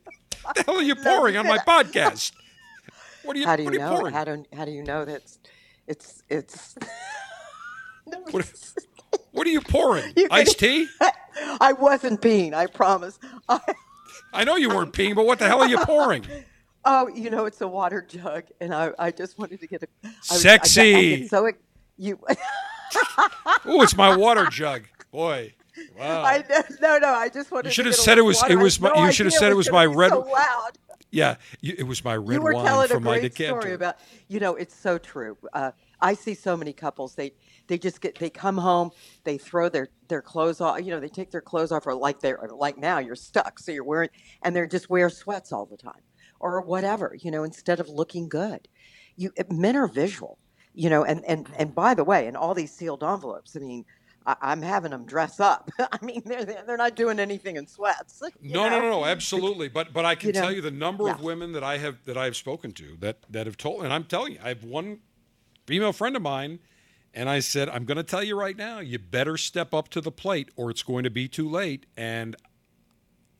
What [LAUGHS] the hell are you pouring on my [LAUGHS] podcast? What are you, How do you what are you know? pouring? How do how do you know that it's it's [LAUGHS] it's What, what are you pouring? You can- Iced tea? I wasn't peeing, I promise. I, I know you weren't peeing, but what the hell are you pouring? Oh, you know, it's a water jug, and I, I just wanted to get a I was- I I Sexy. get so you, [LAUGHS] Oh, it's my water jug. Boy. Wow. I no no, I just wanted. You to should have get said it was- water. it was my- no you should have said it was my red- So loud. yeah, you, it was my red wine from my great decanter. story about you know it's so true uh, i see so many couples they they just get they come home they throw their their clothes off you know they take their clothes off or like they're or like now you're stuck so you're wearing and they're just wear sweats all the time or whatever you know instead of looking good you men are visual you know and and and by the way in all these sealed envelopes i mean I, I'm having them dress up. [LAUGHS] I mean, they're they're not doing anything in sweats. [LAUGHS] No, no, know? no, no, absolutely. But but I can You know, tell you the number of women that I have that I have spoken to that that have told, and I'm telling you, I have one female friend of mine, and I said, I'm going to tell you right now, you better step up to the plate, or it's going to be too late, and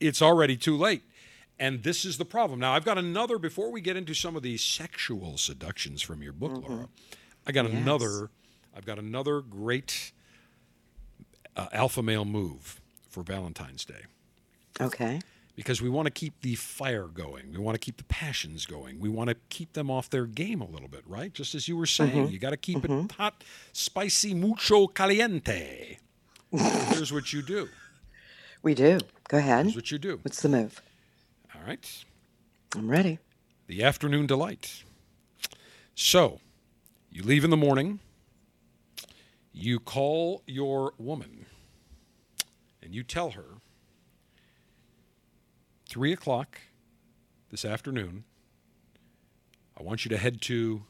it's already too late. And this is the problem. Now, I've got another. Before we get into some of these sexual seductions from your book, mm-hmm. Laura, I got Yes. another. I've got another great uh, alpha male move for Valentine's Day Okay. because we want to keep the fire going. We want to keep the passions going. We want to keep them off their game a little bit, right? Just as you were saying, mm-hmm. you got to keep it mm-hmm. hot, spicy, mucho caliente. Here's what you do. [LAUGHS] We do. Go ahead. Here's what you do. What's the move? All right. I'm ready. The afternoon delight. So, you leave in the morning. You call your woman and you tell her three o'clock this afternoon. I want you to head to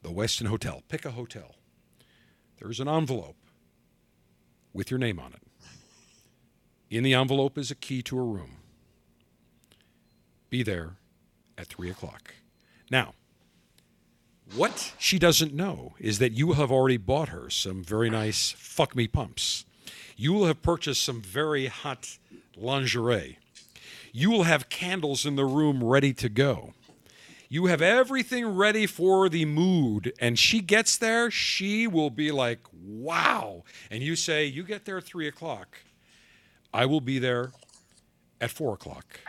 the Westin Hotel. Pick a hotel. There's an envelope with your name on it. In the envelope is a key to a room. Be there at three o'clock. Now, what she doesn't know is that you have already bought her some very nice fuck me pumps. You will have purchased some very hot lingerie. You will have candles in the room ready to go. You have everything ready for the mood. And she gets there, she will be like, wow. And you say, You get there at three o'clock. I will be there at four o'clock.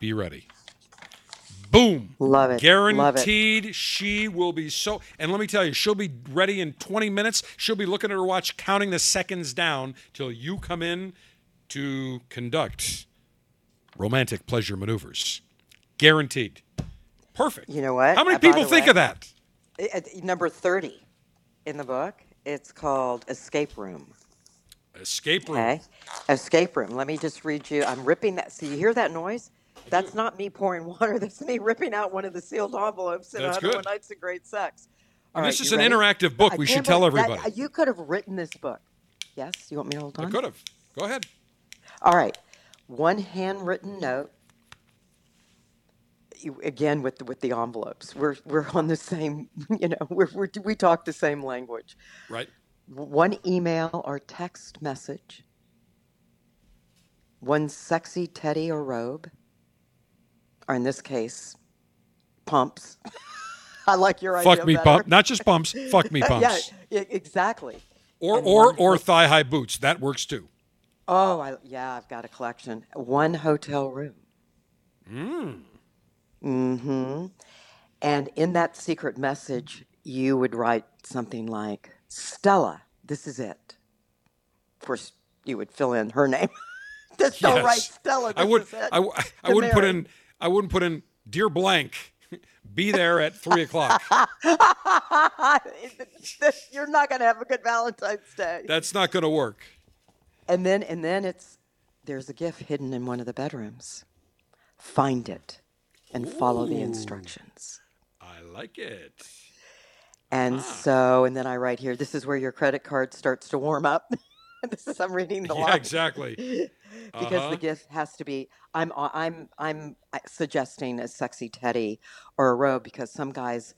Be ready. Boom. Love it. Love it. Guaranteed she will be so. And let me tell you, she'll be ready in 20 minutes. She'll be looking at her watch, counting the seconds down till you come in to conduct romantic pleasure maneuvers. Guaranteed. Perfect. You know what? How many Uh, people think way- of that? Number 30 in the book. It's called Escape Room. Escape room. Okay. Escape Room. Let me just read you. I'm ripping that. So you hear that noise? That's not me pouring water. That's me ripping out one of the sealed envelopes in That's 101 good. Nights of Great Sex. All And right, this is an ready? interactive book. I We should tell believe that- everybody. you could have written this book. Yes? You want me to hold on? I could have. Go ahead. All right. One handwritten note. You, again with the, with the envelopes. We're we're on the same, [LAUGHS] you know, we're, we're we talk the same language. Right. One email or text message. One sexy teddy or robe. Or in this case, pumps. [LAUGHS] I like your idea Fuck me better. pump. Not just pumps. Fuck me [LAUGHS] pumps. yeah, exactly. Or And or or thigh high boots. That works too. Oh, I, yeah, I've got a collection. One hotel room. Mm. Mm-hmm. And in that secret message, you would write something like, Stella, this is it. Of course, you would fill in her name. [LAUGHS] Just don't write. Stella. I would. I, I to wouldn't put in. I wouldn't put in. Dear blank, [LAUGHS] be there at three o'clock. [LAUGHS] You're not going to have a good Valentine's Day. That's not going to work. And then, and then it's there's a gift hidden in one of the bedrooms. Find it and follow the instructions. I like it. And Ah. so, and then I write here, this is where your credit card starts to warm up. [LAUGHS] this is I'm reading the Yeah, line exactly. Because Uh-huh. the gift has to be. I'm I'm I'm uh, suggesting a sexy teddy or a robe because some guys,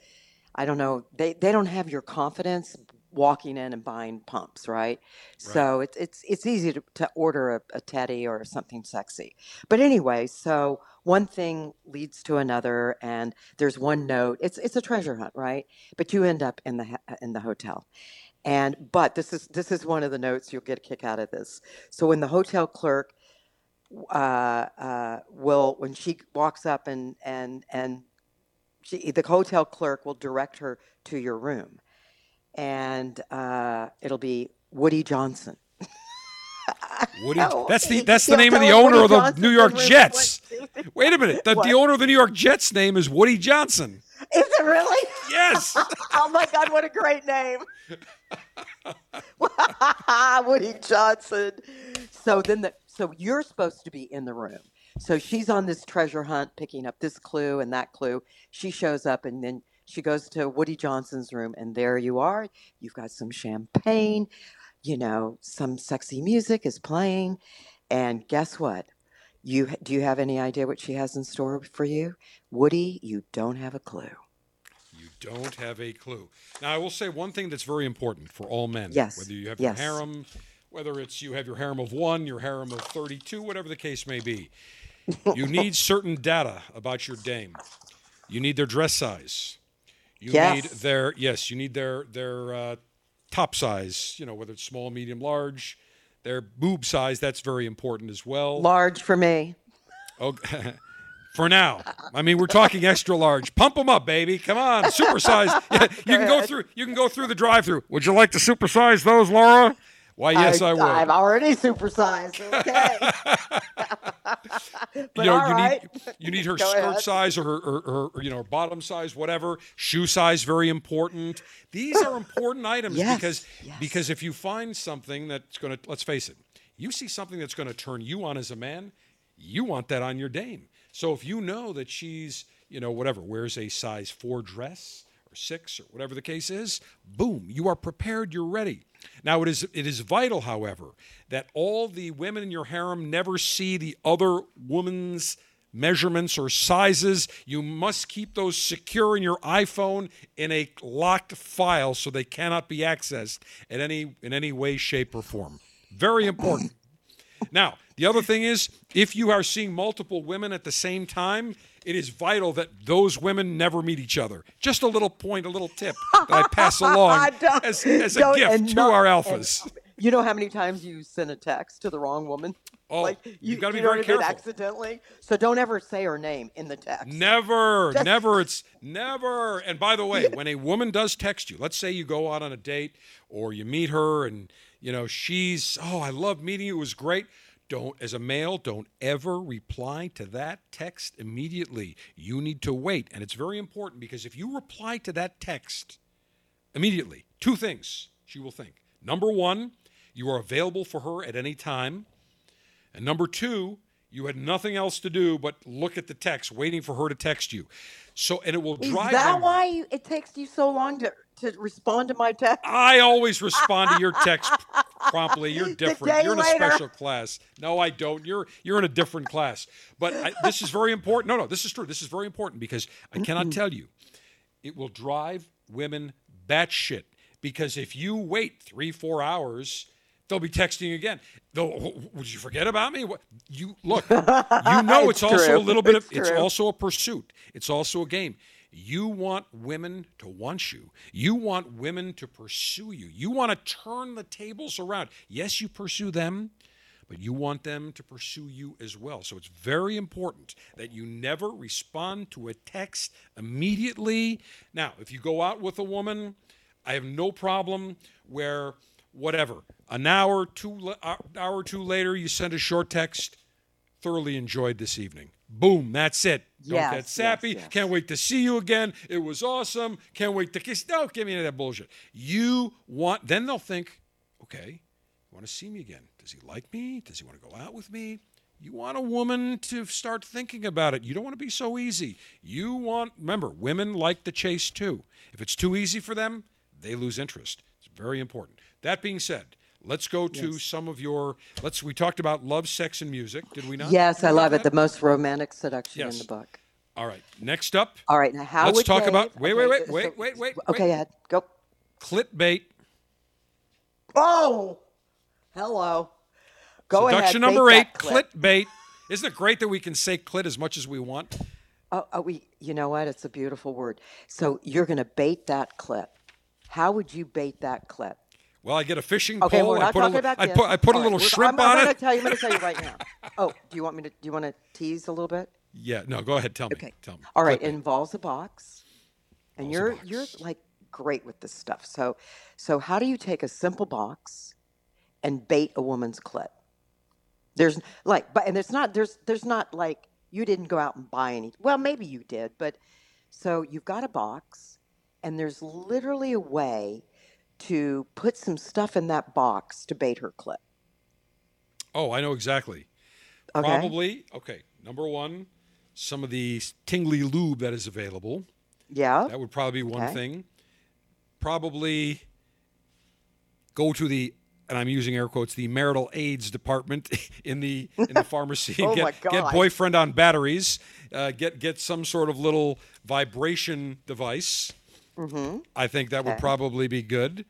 I don't know, they they don't have your confidence walking in and buying pumps, right? So it's it's it's easy to, to order a, a teddy or something sexy. But anyway, so one thing leads to another, and there's one note. It's it's a treasure hunt, right? But you end up in the in the hotel. And but this is this is one of the notes you'll get a kick out of this. So when the hotel clerk uh, uh, will when she walks up and and and she, the hotel clerk will direct her to your room, and uh, it'll be Woody Johnson. Woody. [LAUGHS] Oh, That's the that's the name of the owner Woody of the Johnson's New York Jets. 1. [LAUGHS] Wait a minute. The, the owner of the New York Jets name is Woody Johnson. Is it really? Yes. [LAUGHS] oh my God! What a great name, Woody Johnson. So then the so you're supposed to be in the room. So she's on this treasure hunt, picking up this clue and that clue. She shows up, and then she goes to Woody Johnson's room, and there you are. You've got some champagne, you know, some sexy music is playing, and guess what? You do you have any idea what she has in store for you, Woody? You don't have a clue. You don't have a clue. Now, I will say one thing that's very important for all men. Yes, Whether you have yes. your harem, whether it's you have your harem of one, your harem of 32, whatever the case may be, [LAUGHS] you need certain data about your dame. You need their dress size. You Yes. need their, yes, you need their, their uh, top size, you know, whether it's small, medium, large. Their boob size, that's very important as well. Large for me. Oh, [LAUGHS] for now. I mean, we're talking extra large. Pump them up, baby. Come on, supersize. Yeah, [LAUGHS] you can go through. You can go through the drive-through. Would you like to supersize those, Laura? Why, yes, I, would. I'm already supersized. Okay. [LAUGHS] [LAUGHS] but you know, all you right. need you need her [LAUGHS] Go skirt ahead. size or her, or, or, or, you know her bottom size, whatever. Shoe size, very important. These are important items Yes, because yes. because if you find something that's going to let's face it, you see something that's going to turn you on as a man, you want that on your dame. So if you know that she's you know whatever wears a size four dress or six or whatever the case is, boom, you are prepared. You're ready. Now it is it is vital, however, that all the women in your harem never see the other woman's measurements or sizes. You must keep those secure in your iPhone in a locked file so they cannot be accessed in any in any way, shape, or form. Very important. [COUGHS] Now, the other thing is, if you are seeing multiple women at the same time, it is vital that those women never meet each other. Just a little point, a little tip that I pass [LAUGHS] along as, as a gift to not- our and alphas. You know how many times you send a text to the wrong woman? Oh, like you've gotta be you very what I mean, careful. accidentally. So don't ever say her name in the text. Never, never. It's never. And by the way, when a woman does text you, let's say you go out on a date or you meet her and, you know, she's, oh, I love meeting you. It was great. Don't, as a male, don't ever reply to that text immediately. You need to wait. And it's very important because if you reply to that text immediately, two things she will think. Number one, you are available for her at any time. And number two, you had nothing else to do but look at the text, waiting for her to text you. So, and it will drive. Is that them- why you, it takes you so long to, to respond to my text? I always respond to your text promptly. You're different. You're in a later. special class. No, I don't. You're you're in a different class. But I, this is very important. No, no, this is true. This is very important because I cannot tell you, it will drive women batshit. Because if you wait three, four hours, they'll be texting again. They'll, oh, would you forget about me? What you look? [LAUGHS] You know it's, It's also true. a little bit of. It's It's also a pursuit. It's also a game. You want women to want you. You want women to pursue you. You want to turn the tables around. Yes, you pursue them, but you want them to pursue you as well. So it's very important that you never respond to a text immediately. Now, if you go out with a woman, I have no problem where whatever, an hour, two le- uh, hour or two later, you send a short text. Thoroughly enjoyed this evening. Boom, that's it. Don't Yes, get yes, sappy. yes. Can't wait to see you again. It was awesome. Can't wait to kiss. Don't give me any of that bullshit. You want, then they'll think, okay, you want to see me again. Does he like me? Does he want to go out with me? You want a woman to start thinking about it. You don't want to be so easy. You want, remember, women like the chase too. If it's too easy for them, they lose interest. It's very important. That being said, let's go to some of your, let's, we talked about love, sex, and music. Did we not? Yes, I love it. The most romantic seduction Yes. in the book. All right. Next up, All right, now how Let's would talk Dave- about- wait, wait, okay, wait, so- wait, wait, wait, Okay, wait. ahead. Go. clit bait. Oh, hello. Go ahead. Seduction ahead. number eight, clit bait. Isn't it great that we can say clit as much as we want? Oh, oh, we. You know what? It's a beautiful word. So you're going to bait that clip. How would you bait that clip? Well, I get a fishing Okay, pole. we're I not put talking a, about I this. put, I put a All right, little shrimp I'm, on I'm it. Gonna tell you, I'm going to tell you right now. [LAUGHS] Oh, do you want me to? Do you want to tease a little bit? Yeah, no, go ahead. Tell me. Okay. Tell me. All right. It involves a box, and Involves you're box. you're like great with this stuff. So, so how do you take a simple box and bait a woman's clit? There's like, but and it's not there's there's not like you didn't go out and buy any. Well, maybe you did, but so you've got a box, and there's literally a way to put some stuff in that box to bait her clit. Oh, I know exactly. Okay. Probably. Okay. Number one, some of the tingly lube that is available. Yeah. That would probably be one Okay. thing. Probably go to the and I'm using air quotes the marital aids department [LAUGHS] in the in the pharmacy [LAUGHS] Oh get get boyfriend on batteries. Uh, get get some sort of little vibration device. Mm-hmm. I think that would probably be good.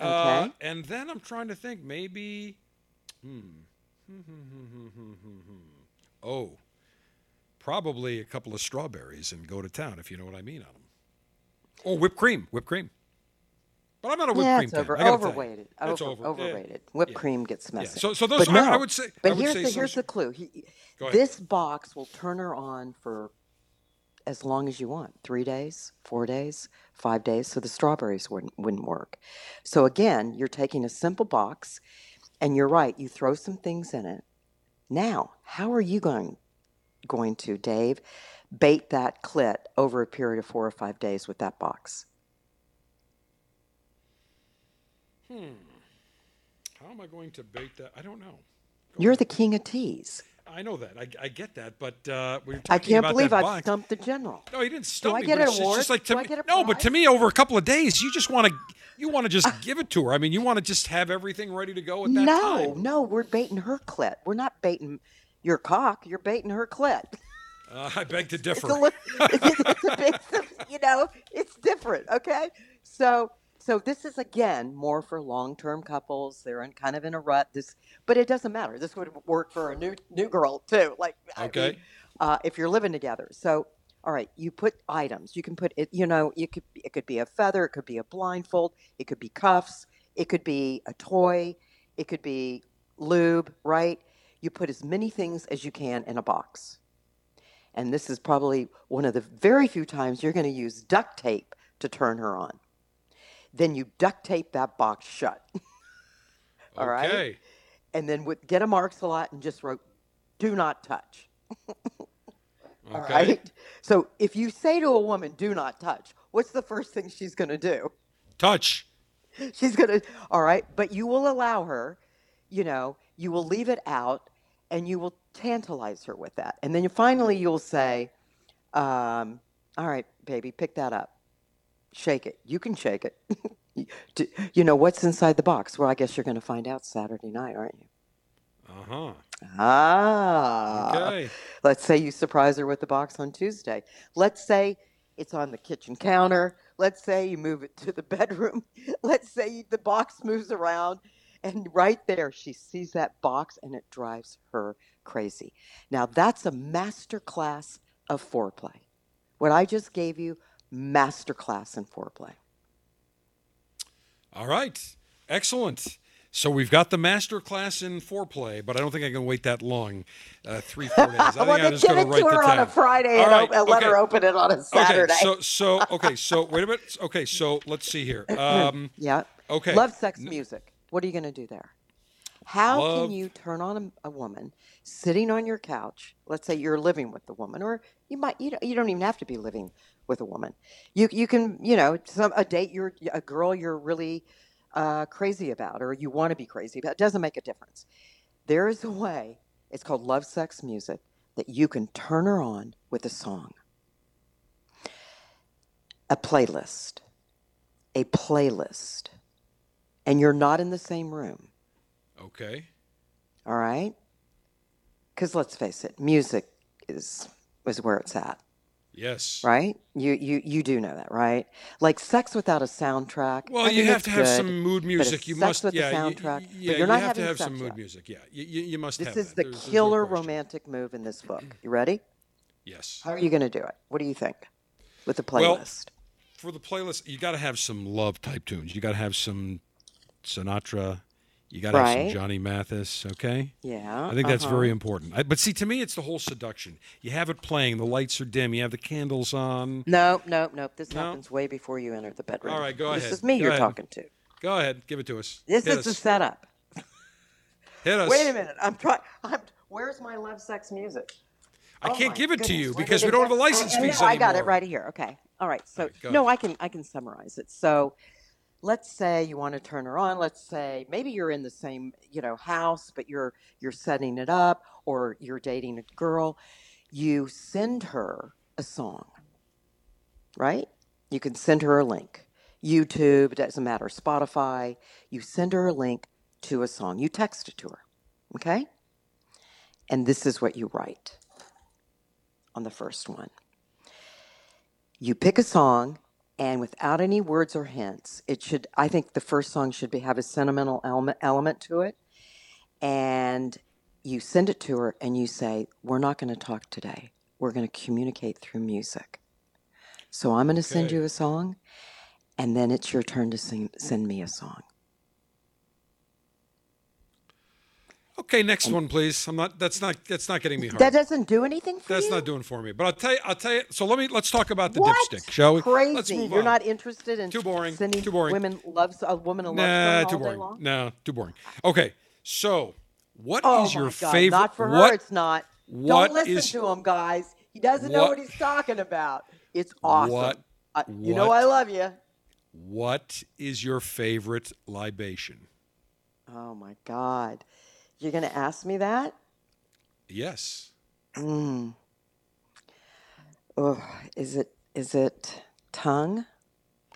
Uh, and then I'm trying to think maybe. Hmm. [LAUGHS] oh, probably a couple of strawberries and go to town if you know what I mean on them. Or whipped cream, whipped cream. But I'm not a whipped Yeah, cream it's over, I gotta tell you. overrated. It's Over, over- yeah, overrated. Whipped yeah. cream gets messy. So- so those- but I- I would say- I But would here's say the here's the clue. He, Go ahead. this box will turn her on for as long as you want. Three days, four days, five days. So the strawberries wouldn't wouldn't work. So again, you're taking a simple box, and you're right. You throw some things in it. Now, how are you going going to, Dave, bait that clit over a period of four or five days with that box? Hmm. How am I going to bait that? I don't know. You're the king of tease. I know that. I, I get that. But uh, we we're I can't about believe box. stumped the general. No, he didn't stump I me. get but an award? just like to Do I me. get a no, but to me, over a couple of days, you just want to you want to just give it to her. I mean, you want to just have everything ready to go at that No, time. no, we're baiting her clit. We're not baiting your cock. You're baiting her clit. Uh, I beg to differ. It's a, [LAUGHS] it's, a big, you know, it's different. Okay, so so this is again more for long-term couples. They're in kind of in a rut. This, but it doesn't matter. This would work for a new new girl too. Like, I Okay. mean, uh, if you're living together. So, all right, you put items. You can put it. You know, you could it could be a feather. It could be a blindfold. It could be cuffs. It could be a toy. It could be lube. Right. You put as many things as you can in a box and this is probably one of the very few times you're going to use duct tape to turn her on. Then you duct tape that box shut. [LAUGHS] All right. okay. and then with, get a Marks-A-Lot and just wrote, "Do not touch." [LAUGHS] All Okay. right. So if you say to a woman, "Do not touch," what's the first thing she's going to do? Touch. She's going to, all right, but you will allow her, you know, you will leave it out and you will tantalize her with that. And then you, finally you'll say, um, all right, baby, pick that up. Shake it. You can shake it. [LAUGHS] You- know, what's inside the box? Well, I guess you're going to find out Saturday night, aren't you? Uh huh. Ah. Okay. Let's say you surprise her with the box on Tuesday. Let's say it's on the kitchen counter. Let's say you move it to the [LAUGHS] bedroom. Let's say the box moves around. And right there, she sees that box and it drives her crazy. Now, that's a master class of foreplay. What I just gave you, master class in foreplay. All right. Excellent. So we've got the master class in foreplay, but I don't think I can wait that long. Uh, three, four days. [LAUGHS] I think well, I'm just give going it to write her the on a. Friday All and, right, let her open it on a Saturday. Okay, so so okay, so wait a minute. Okay, so let's see here. [LAUGHS] Um, Yeah. okay. Love, sex, music. What are you going to do there? How Love- can you turn on a, a woman sitting on your couch? Let's say you're living with the woman, or you might you don't, you don't even have to be living with a woman. You you can you know some a date you're a girl you're really uh, crazy about, or you want to be crazy about. It doesn't make a difference. There is a way. It's called love, sex, music that you can turn her on with a song, a playlist, a playlist, and you're not in the same room. okay. All right? Because let's face it, music is is where it's at, Yes. right? You you you do know that, right? Like sex without a soundtrack. Well, I you have to have good, some mood music. You must, with yeah, the y- y- soundtrack. yeah. but you're you not have to have some mood yet. music. Yeah, you, you, you must This have is that. the There's- there's no killer romantic move in this book. You ready? Yes. How are you going to do it? What do you think with the playlist. Well, playlist? For the playlist, you got to have some love type tunes. You got to have some Sinatra. You got to have some Johnny Mathis. Okay. yeah. I think that's uh-huh. very important. I, but see, to me, it's the whole seduction. You have it playing. The lights are dim. You have the candles on. No, no, no. This No? happens way before you enter the bedroom. All right, go This ahead. is me Go you're ahead. talking to. Go ahead, give it to us. This Hit is the setup. [LAUGHS] Hit us. Wait a minute. I'm trying. I'm. Where's my love, sex, music? I Oh can't give it to you because we don't have the license I- I fees know, anymore. I got it right here. Okay. All right. So right, go no, I can I can summarize it. So let's say you want to turn her on. Let's say maybe you're in the same you know house, but you're you're setting it up, or you're dating a girl. You send her a song, right? You can send her a link. YouTube, doesn't matter, Spotify. You send her a link to a song. You text it to her, okay? And this is what you write on the first one. You pick a song, and without any words or hints, it should. I think the first song should be have a sentimental element element to it, and you send it to her, and you say, "We're not going to talk today. We're going to communicate through music." So I'm going to send you a song, and then it's your turn to sing, send me a song. Okay, next one, please. I'm not. That's not. That's not getting me hard. That doesn't do anything for me? That's you. not doing for me. But I'll tell you. I'll tell you. So let me. Let's talk about the what? dipstick, shall we? Crazy. Let's move You're on. not interested in Too boring. sending Too boring. women loves a woman a love Nah, song too all day boring. long. No, too boring. Okay, so what is Oh your God, favorite? Not for what her. It's not. what Don't listen is- to him, guys. He doesn't know what- what he's talking about. It's awesome. What- Uh, you know what- I love you. what is your favorite libation? Oh my God. You're gonna ask me that? Yes. Mm. Oh, is it is it tongue?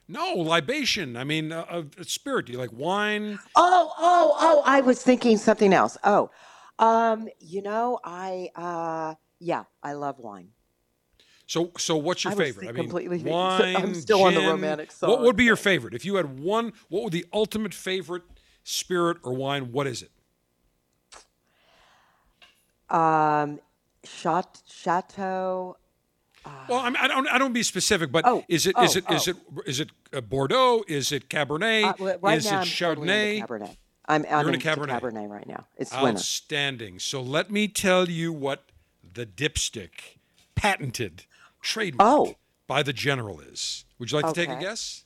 No libation. I mean, uh, uh, spirit. Do you like wine? Oh, oh, oh, I was thinking something else. Oh, um, you know, I uh yeah, I love wine. So, so what's your I favorite? I mean, completely [LAUGHS] wine. I'm still on the gin. romantic What would be your favorite if you had one? What would the ultimate favorite spirit or wine? What is it? Um Chat Chateau Well, I, mean, I don't. I don't be specific, but Oh, is it? Is oh, it? Is oh. it? Is it uh, Bordeaux? Is it Cabernet? Uh, right is now, it I'm totally Chardonnay? into Cabernet. I'm, I'm You're into into Cabernet. Cabernet right now. It's winter. Outstanding. So let me tell you what the dipstick, patented, trademarked Oh. by the general is. Would you like to take a guess?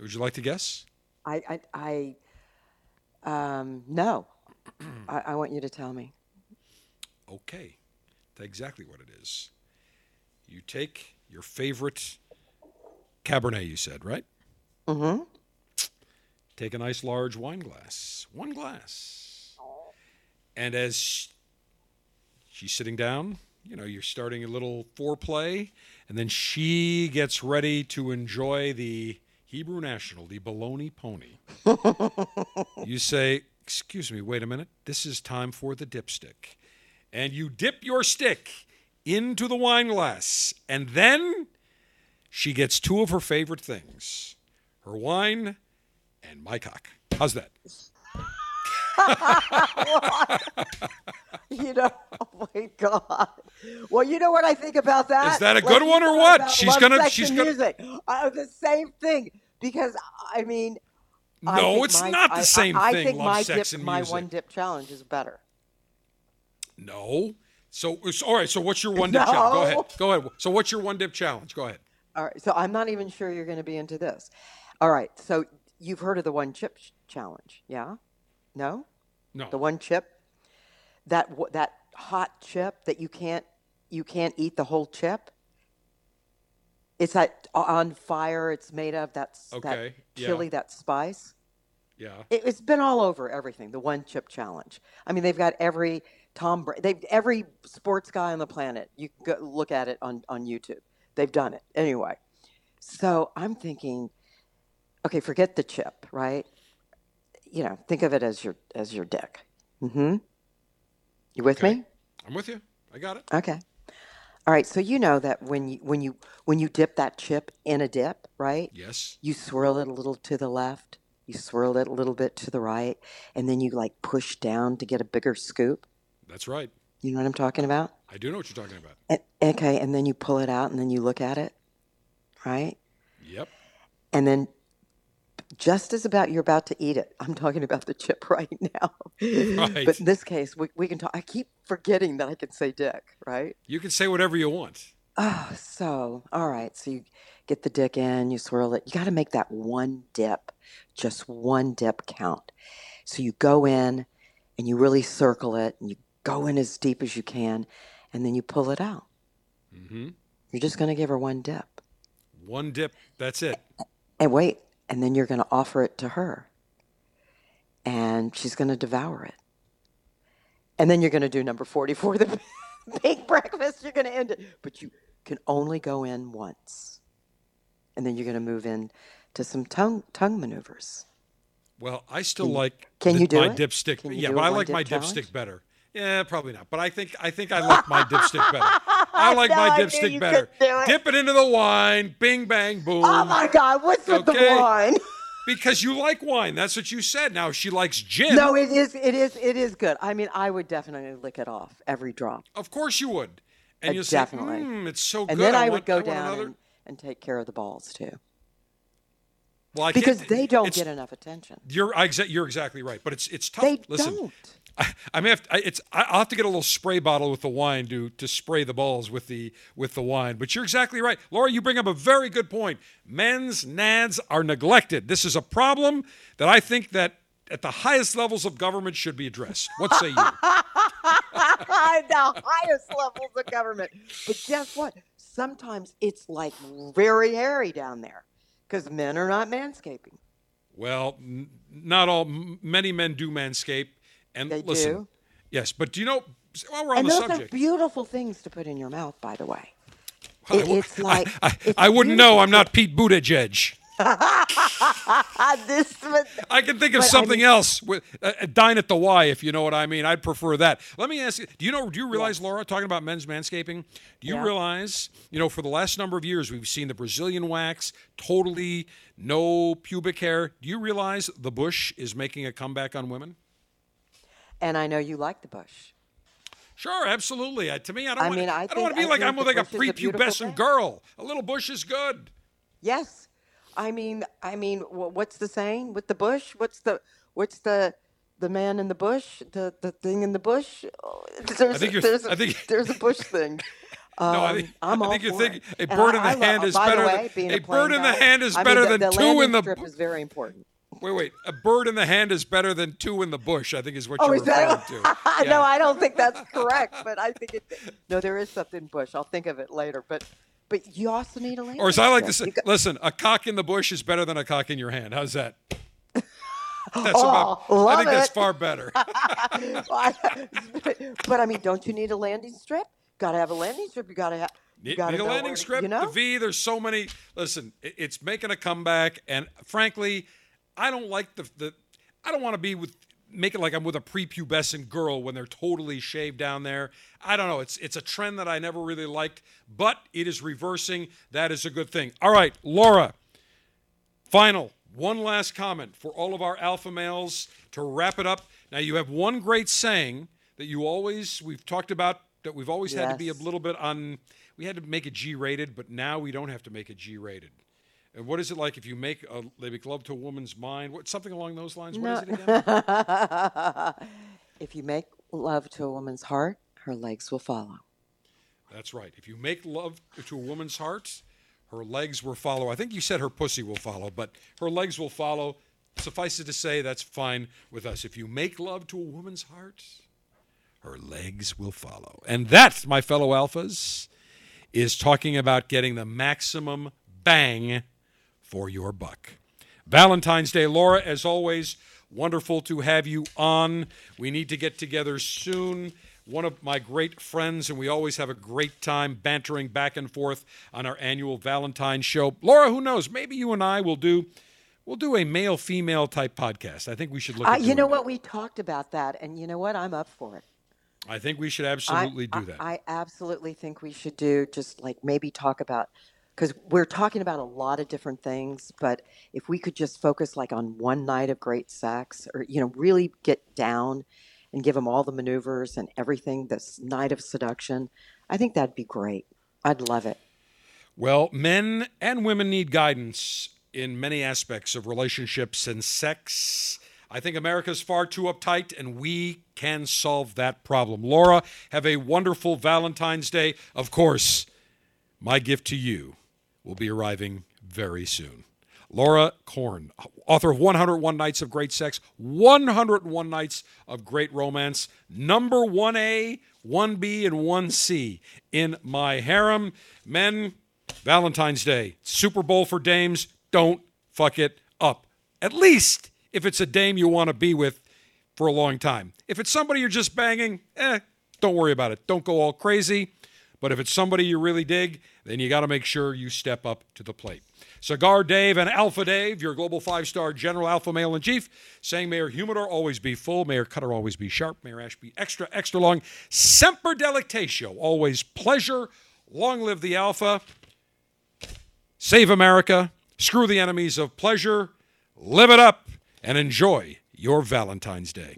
Would you like to guess? I, I, I, Um, no. I, I want you to tell me. Okay, that's exactly what it is. You take your favorite Cabernet, you said, right? Mm-hmm. Take a nice large wine glass, one glass. And as sh- she's sitting down, you know, you're starting a little foreplay, and then she gets ready to enjoy the Hebrew National, the bologna pony. [LAUGHS] you say, Excuse me, wait a minute. This is time for the dipstick. And you dip your stick into the wine glass, and then she gets two of her favorite things her wine and my cock. How's that? [LAUGHS] You know, oh my God. Well, you know what I think about that? Is that a good you one or what? She's gonna- she's gonna- music. Uh, the same thing because I mean, No, it's my- not the I- same I, I thing, think love, my sex, dip, my one dip challenge is better. No. So, all right. So, what's your one dip challenge? Go ahead. Go ahead. So, what's your one dip challenge? Go ahead. All right, so I'm not even sure you're going to be into this. All right, so you've heard of the one chip challenge, yeah? No, No. the one chip, that that hot chip that you can't you can't eat the whole chip. It's that on fire. It's made of that's Okay, that yeah. chili, that spice. Yeah. It, it's been all over everything. The one chip challenge. I mean, they've got every Tom they've every sports guy on the planet. You can go look at it on on YouTube. They've done it anyway. So I'm thinking, okay, forget the chip, right? You know, think of it as your as your dick. Mm-hmm. You with Okay. me? I'm with you. I got it. Okay. All right. So you know that when you when you when you dip that chip in a dip, right? Yes. You swirl it a little to the left, you swirl it a little bit to the right, and then you like push down to get a bigger scoop. That's right. You know what I'm talking about? I do know what you're talking about. And, okay, and then you pull it out and then you look at it, right? Yep. And then just as about you're about to eat it, [LAUGHS] I'm talking about the chip right now. [LAUGHS] Right. But in this case, we, we can talk. I keep forgetting that I can say dick, right? You can say whatever you want. Oh, so all right. So you get the dick in, you swirl it. You got to make that one dip, just one dip count. So you go in and you really circle it, and you go in as deep as you can, and then you pull it out. Mm-hmm. You're just going to give her one dip, One dip. That's it. and wait, and then you're going to offer it to her, and she's going to devour it. And then you're going to do number 44, the [LAUGHS] big breakfast. You're going to end it, but you can only go in once, and then you're going to move in to some tongue tongue maneuvers. Well, I still like can the- you do my it? dipstick. Can yeah, but I like my challenge? dipstick better. Yeah, probably not. But I think I think I like my dipstick better. [LAUGHS] I like No, my dipstick better. it. Dip it into the wine. Bing bang boom. Oh my God! What's with the wine? [LAUGHS] Because you like wine. That's what you said. Now she likes gin. No, it is. It is. It is good. I mean, I would definitely lick it off every drop, Of course you would. And you say, definitely. mm, it's so good. and then I, want, would go want down and, and take care of the balls too, well, I can't- because they don't get enough attention. You're I exa- you're exactly right, but it's it's tough. They Listen, don't. I, I may have to, I, it's I- I'll have to get a little spray bottle with the wine to to spray the balls with the with the wine. But you're exactly right, Laura. You bring up a very good point. Men's nads are neglected. This is a problem that I think that at the highest levels of government should be addressed. What say you? [LAUGHS] the highest levels of government. But guess what? Sometimes it's like very hairy down there because men are not manscaping. well, n- not all. m- Many men do manscape, and They listen. do. Yes, but do you know? While we're on And the those are beautiful things to put in your mouth, by the way. I It- it's like I, I, it's I wouldn't know. I'm not Pete Buttigieg. [LAUGHS] This I can think of But I something mean- else. With, uh, uh, dine at the Y, if you know what I mean. I'd prefer that. Let me ask you: Do you know? Do you realize, Laura, talking about men's manscaping? Do you Yeah. realize? You know, for the last number of years, we've seen the Brazilian wax, totally no pubic hair. Do you realize the bush is making a comeback on women? And I know you like the bush. Sure, absolutely. To me, I don't. I want, mean, I I don't want to be I like I'm like a is a prepubescent girl. A little bush is good. Yes, I mean, I mean, what's the saying with the bush? What's the what's the the man in the bush? The the thing in the bush? Oh, There's, think you're- there's, a, I think- [LAUGHS] there's a bush thing. Um, No, I think, I'm I think you're thinking a bird in the hand is better than a a bird in the hand is better than two in the. strip is very important. Wait, wait. A bird in the hand is better than two in the bush. I think is what Oh, you're is that? referring to. [LAUGHS] Yeah. no, I don't think that's correct. But I think it. [LAUGHS] No, there is something bush. I'll think of it later. But, but you also need a landing. Or as I like to say, got- listen, a cock in the bush is better than a cock in your hand. How's that? [LAUGHS] That's Oh, about. I think that's far better. but I mean, don't you need a landing strip? Got to have a landing strip. You got to have. You Need, got need a landing to- You know. The V. There's so many. Listen, it's making a comeback, and frankly, I don't like the the. I don't want to be with make it like I'm with a prepubescent girl when they're totally shaved down there. I don't know. It's it's a trend that I never really liked, but it is reversing. That is a good thing. All right, Laura. Final, one last comment for all of our alpha males to wrap it up. Now, you have one great saying that you always, we've talked about, that we've always had to be a little bit on, we had to make it G rated, but now we don't have to make it G rated. And what is it like if you make a, they make love to a woman's mind? What, something along those lines? What is it again? [LAUGHS] if you make love to a woman's heart, her legs will follow. That's right. If you make love to a woman's heart, her legs will follow. I think you said her pussy will follow, but her legs will follow. Suffice it to say, that's fine with us. If you make love to a woman's heart, her legs will follow. And that, my fellow alphas, is talking about getting the maximum bang for your buck. Valentine's Day, Laura, as always, wonderful to have you on. We need to get together soon. One of my great friends, and we always have a great time bantering back and forth on our annual Valentine's show. Laura, who knows? Maybe you and I will do we'll do a male female type podcast. I think we should look Uh, you know that. what? We talked about that, and you know what? I'm up for it. I think we should absolutely I, do that. I absolutely think we should do just like maybe talk about because we're talking about a lot of different things, but if we could just focus like on one night of great sex, or you know, really get down and give them all the maneuvers and everything, this night of seduction, I think that'd be great. I'd love it. Well, men and women need guidance in many aspects of relationships and sex. I think America's far too uptight, and we can solve that problem. Laura, have a wonderful Valentine's Day. Of course, my gift to you will be arriving very soon. Laura Corn, author of 101 Nights of Great Sex, 101 Nights of Great Romance, number 1A, 1B, and 1C in my harem. Men, Valentine's Day, Super Bowl for dames, don't fuck it up. At least if it's a dame you want to be with for a long time. If it's somebody you're just banging, eh, don't worry about it. Don't go all crazy. But if it's somebody you really dig, then you got to make sure you step up to the plate. Cigar Dave and Alpha Dave, your global five star general alpha male in chief, saying Mayor Humidor always be full, Mayor Cutter always be sharp, Mayor Ash be extra, extra long. Semper Delectatio, always pleasure. Long live the Alpha. Save America. Screw the enemies of pleasure. Live it up and enjoy your Valentine's Day.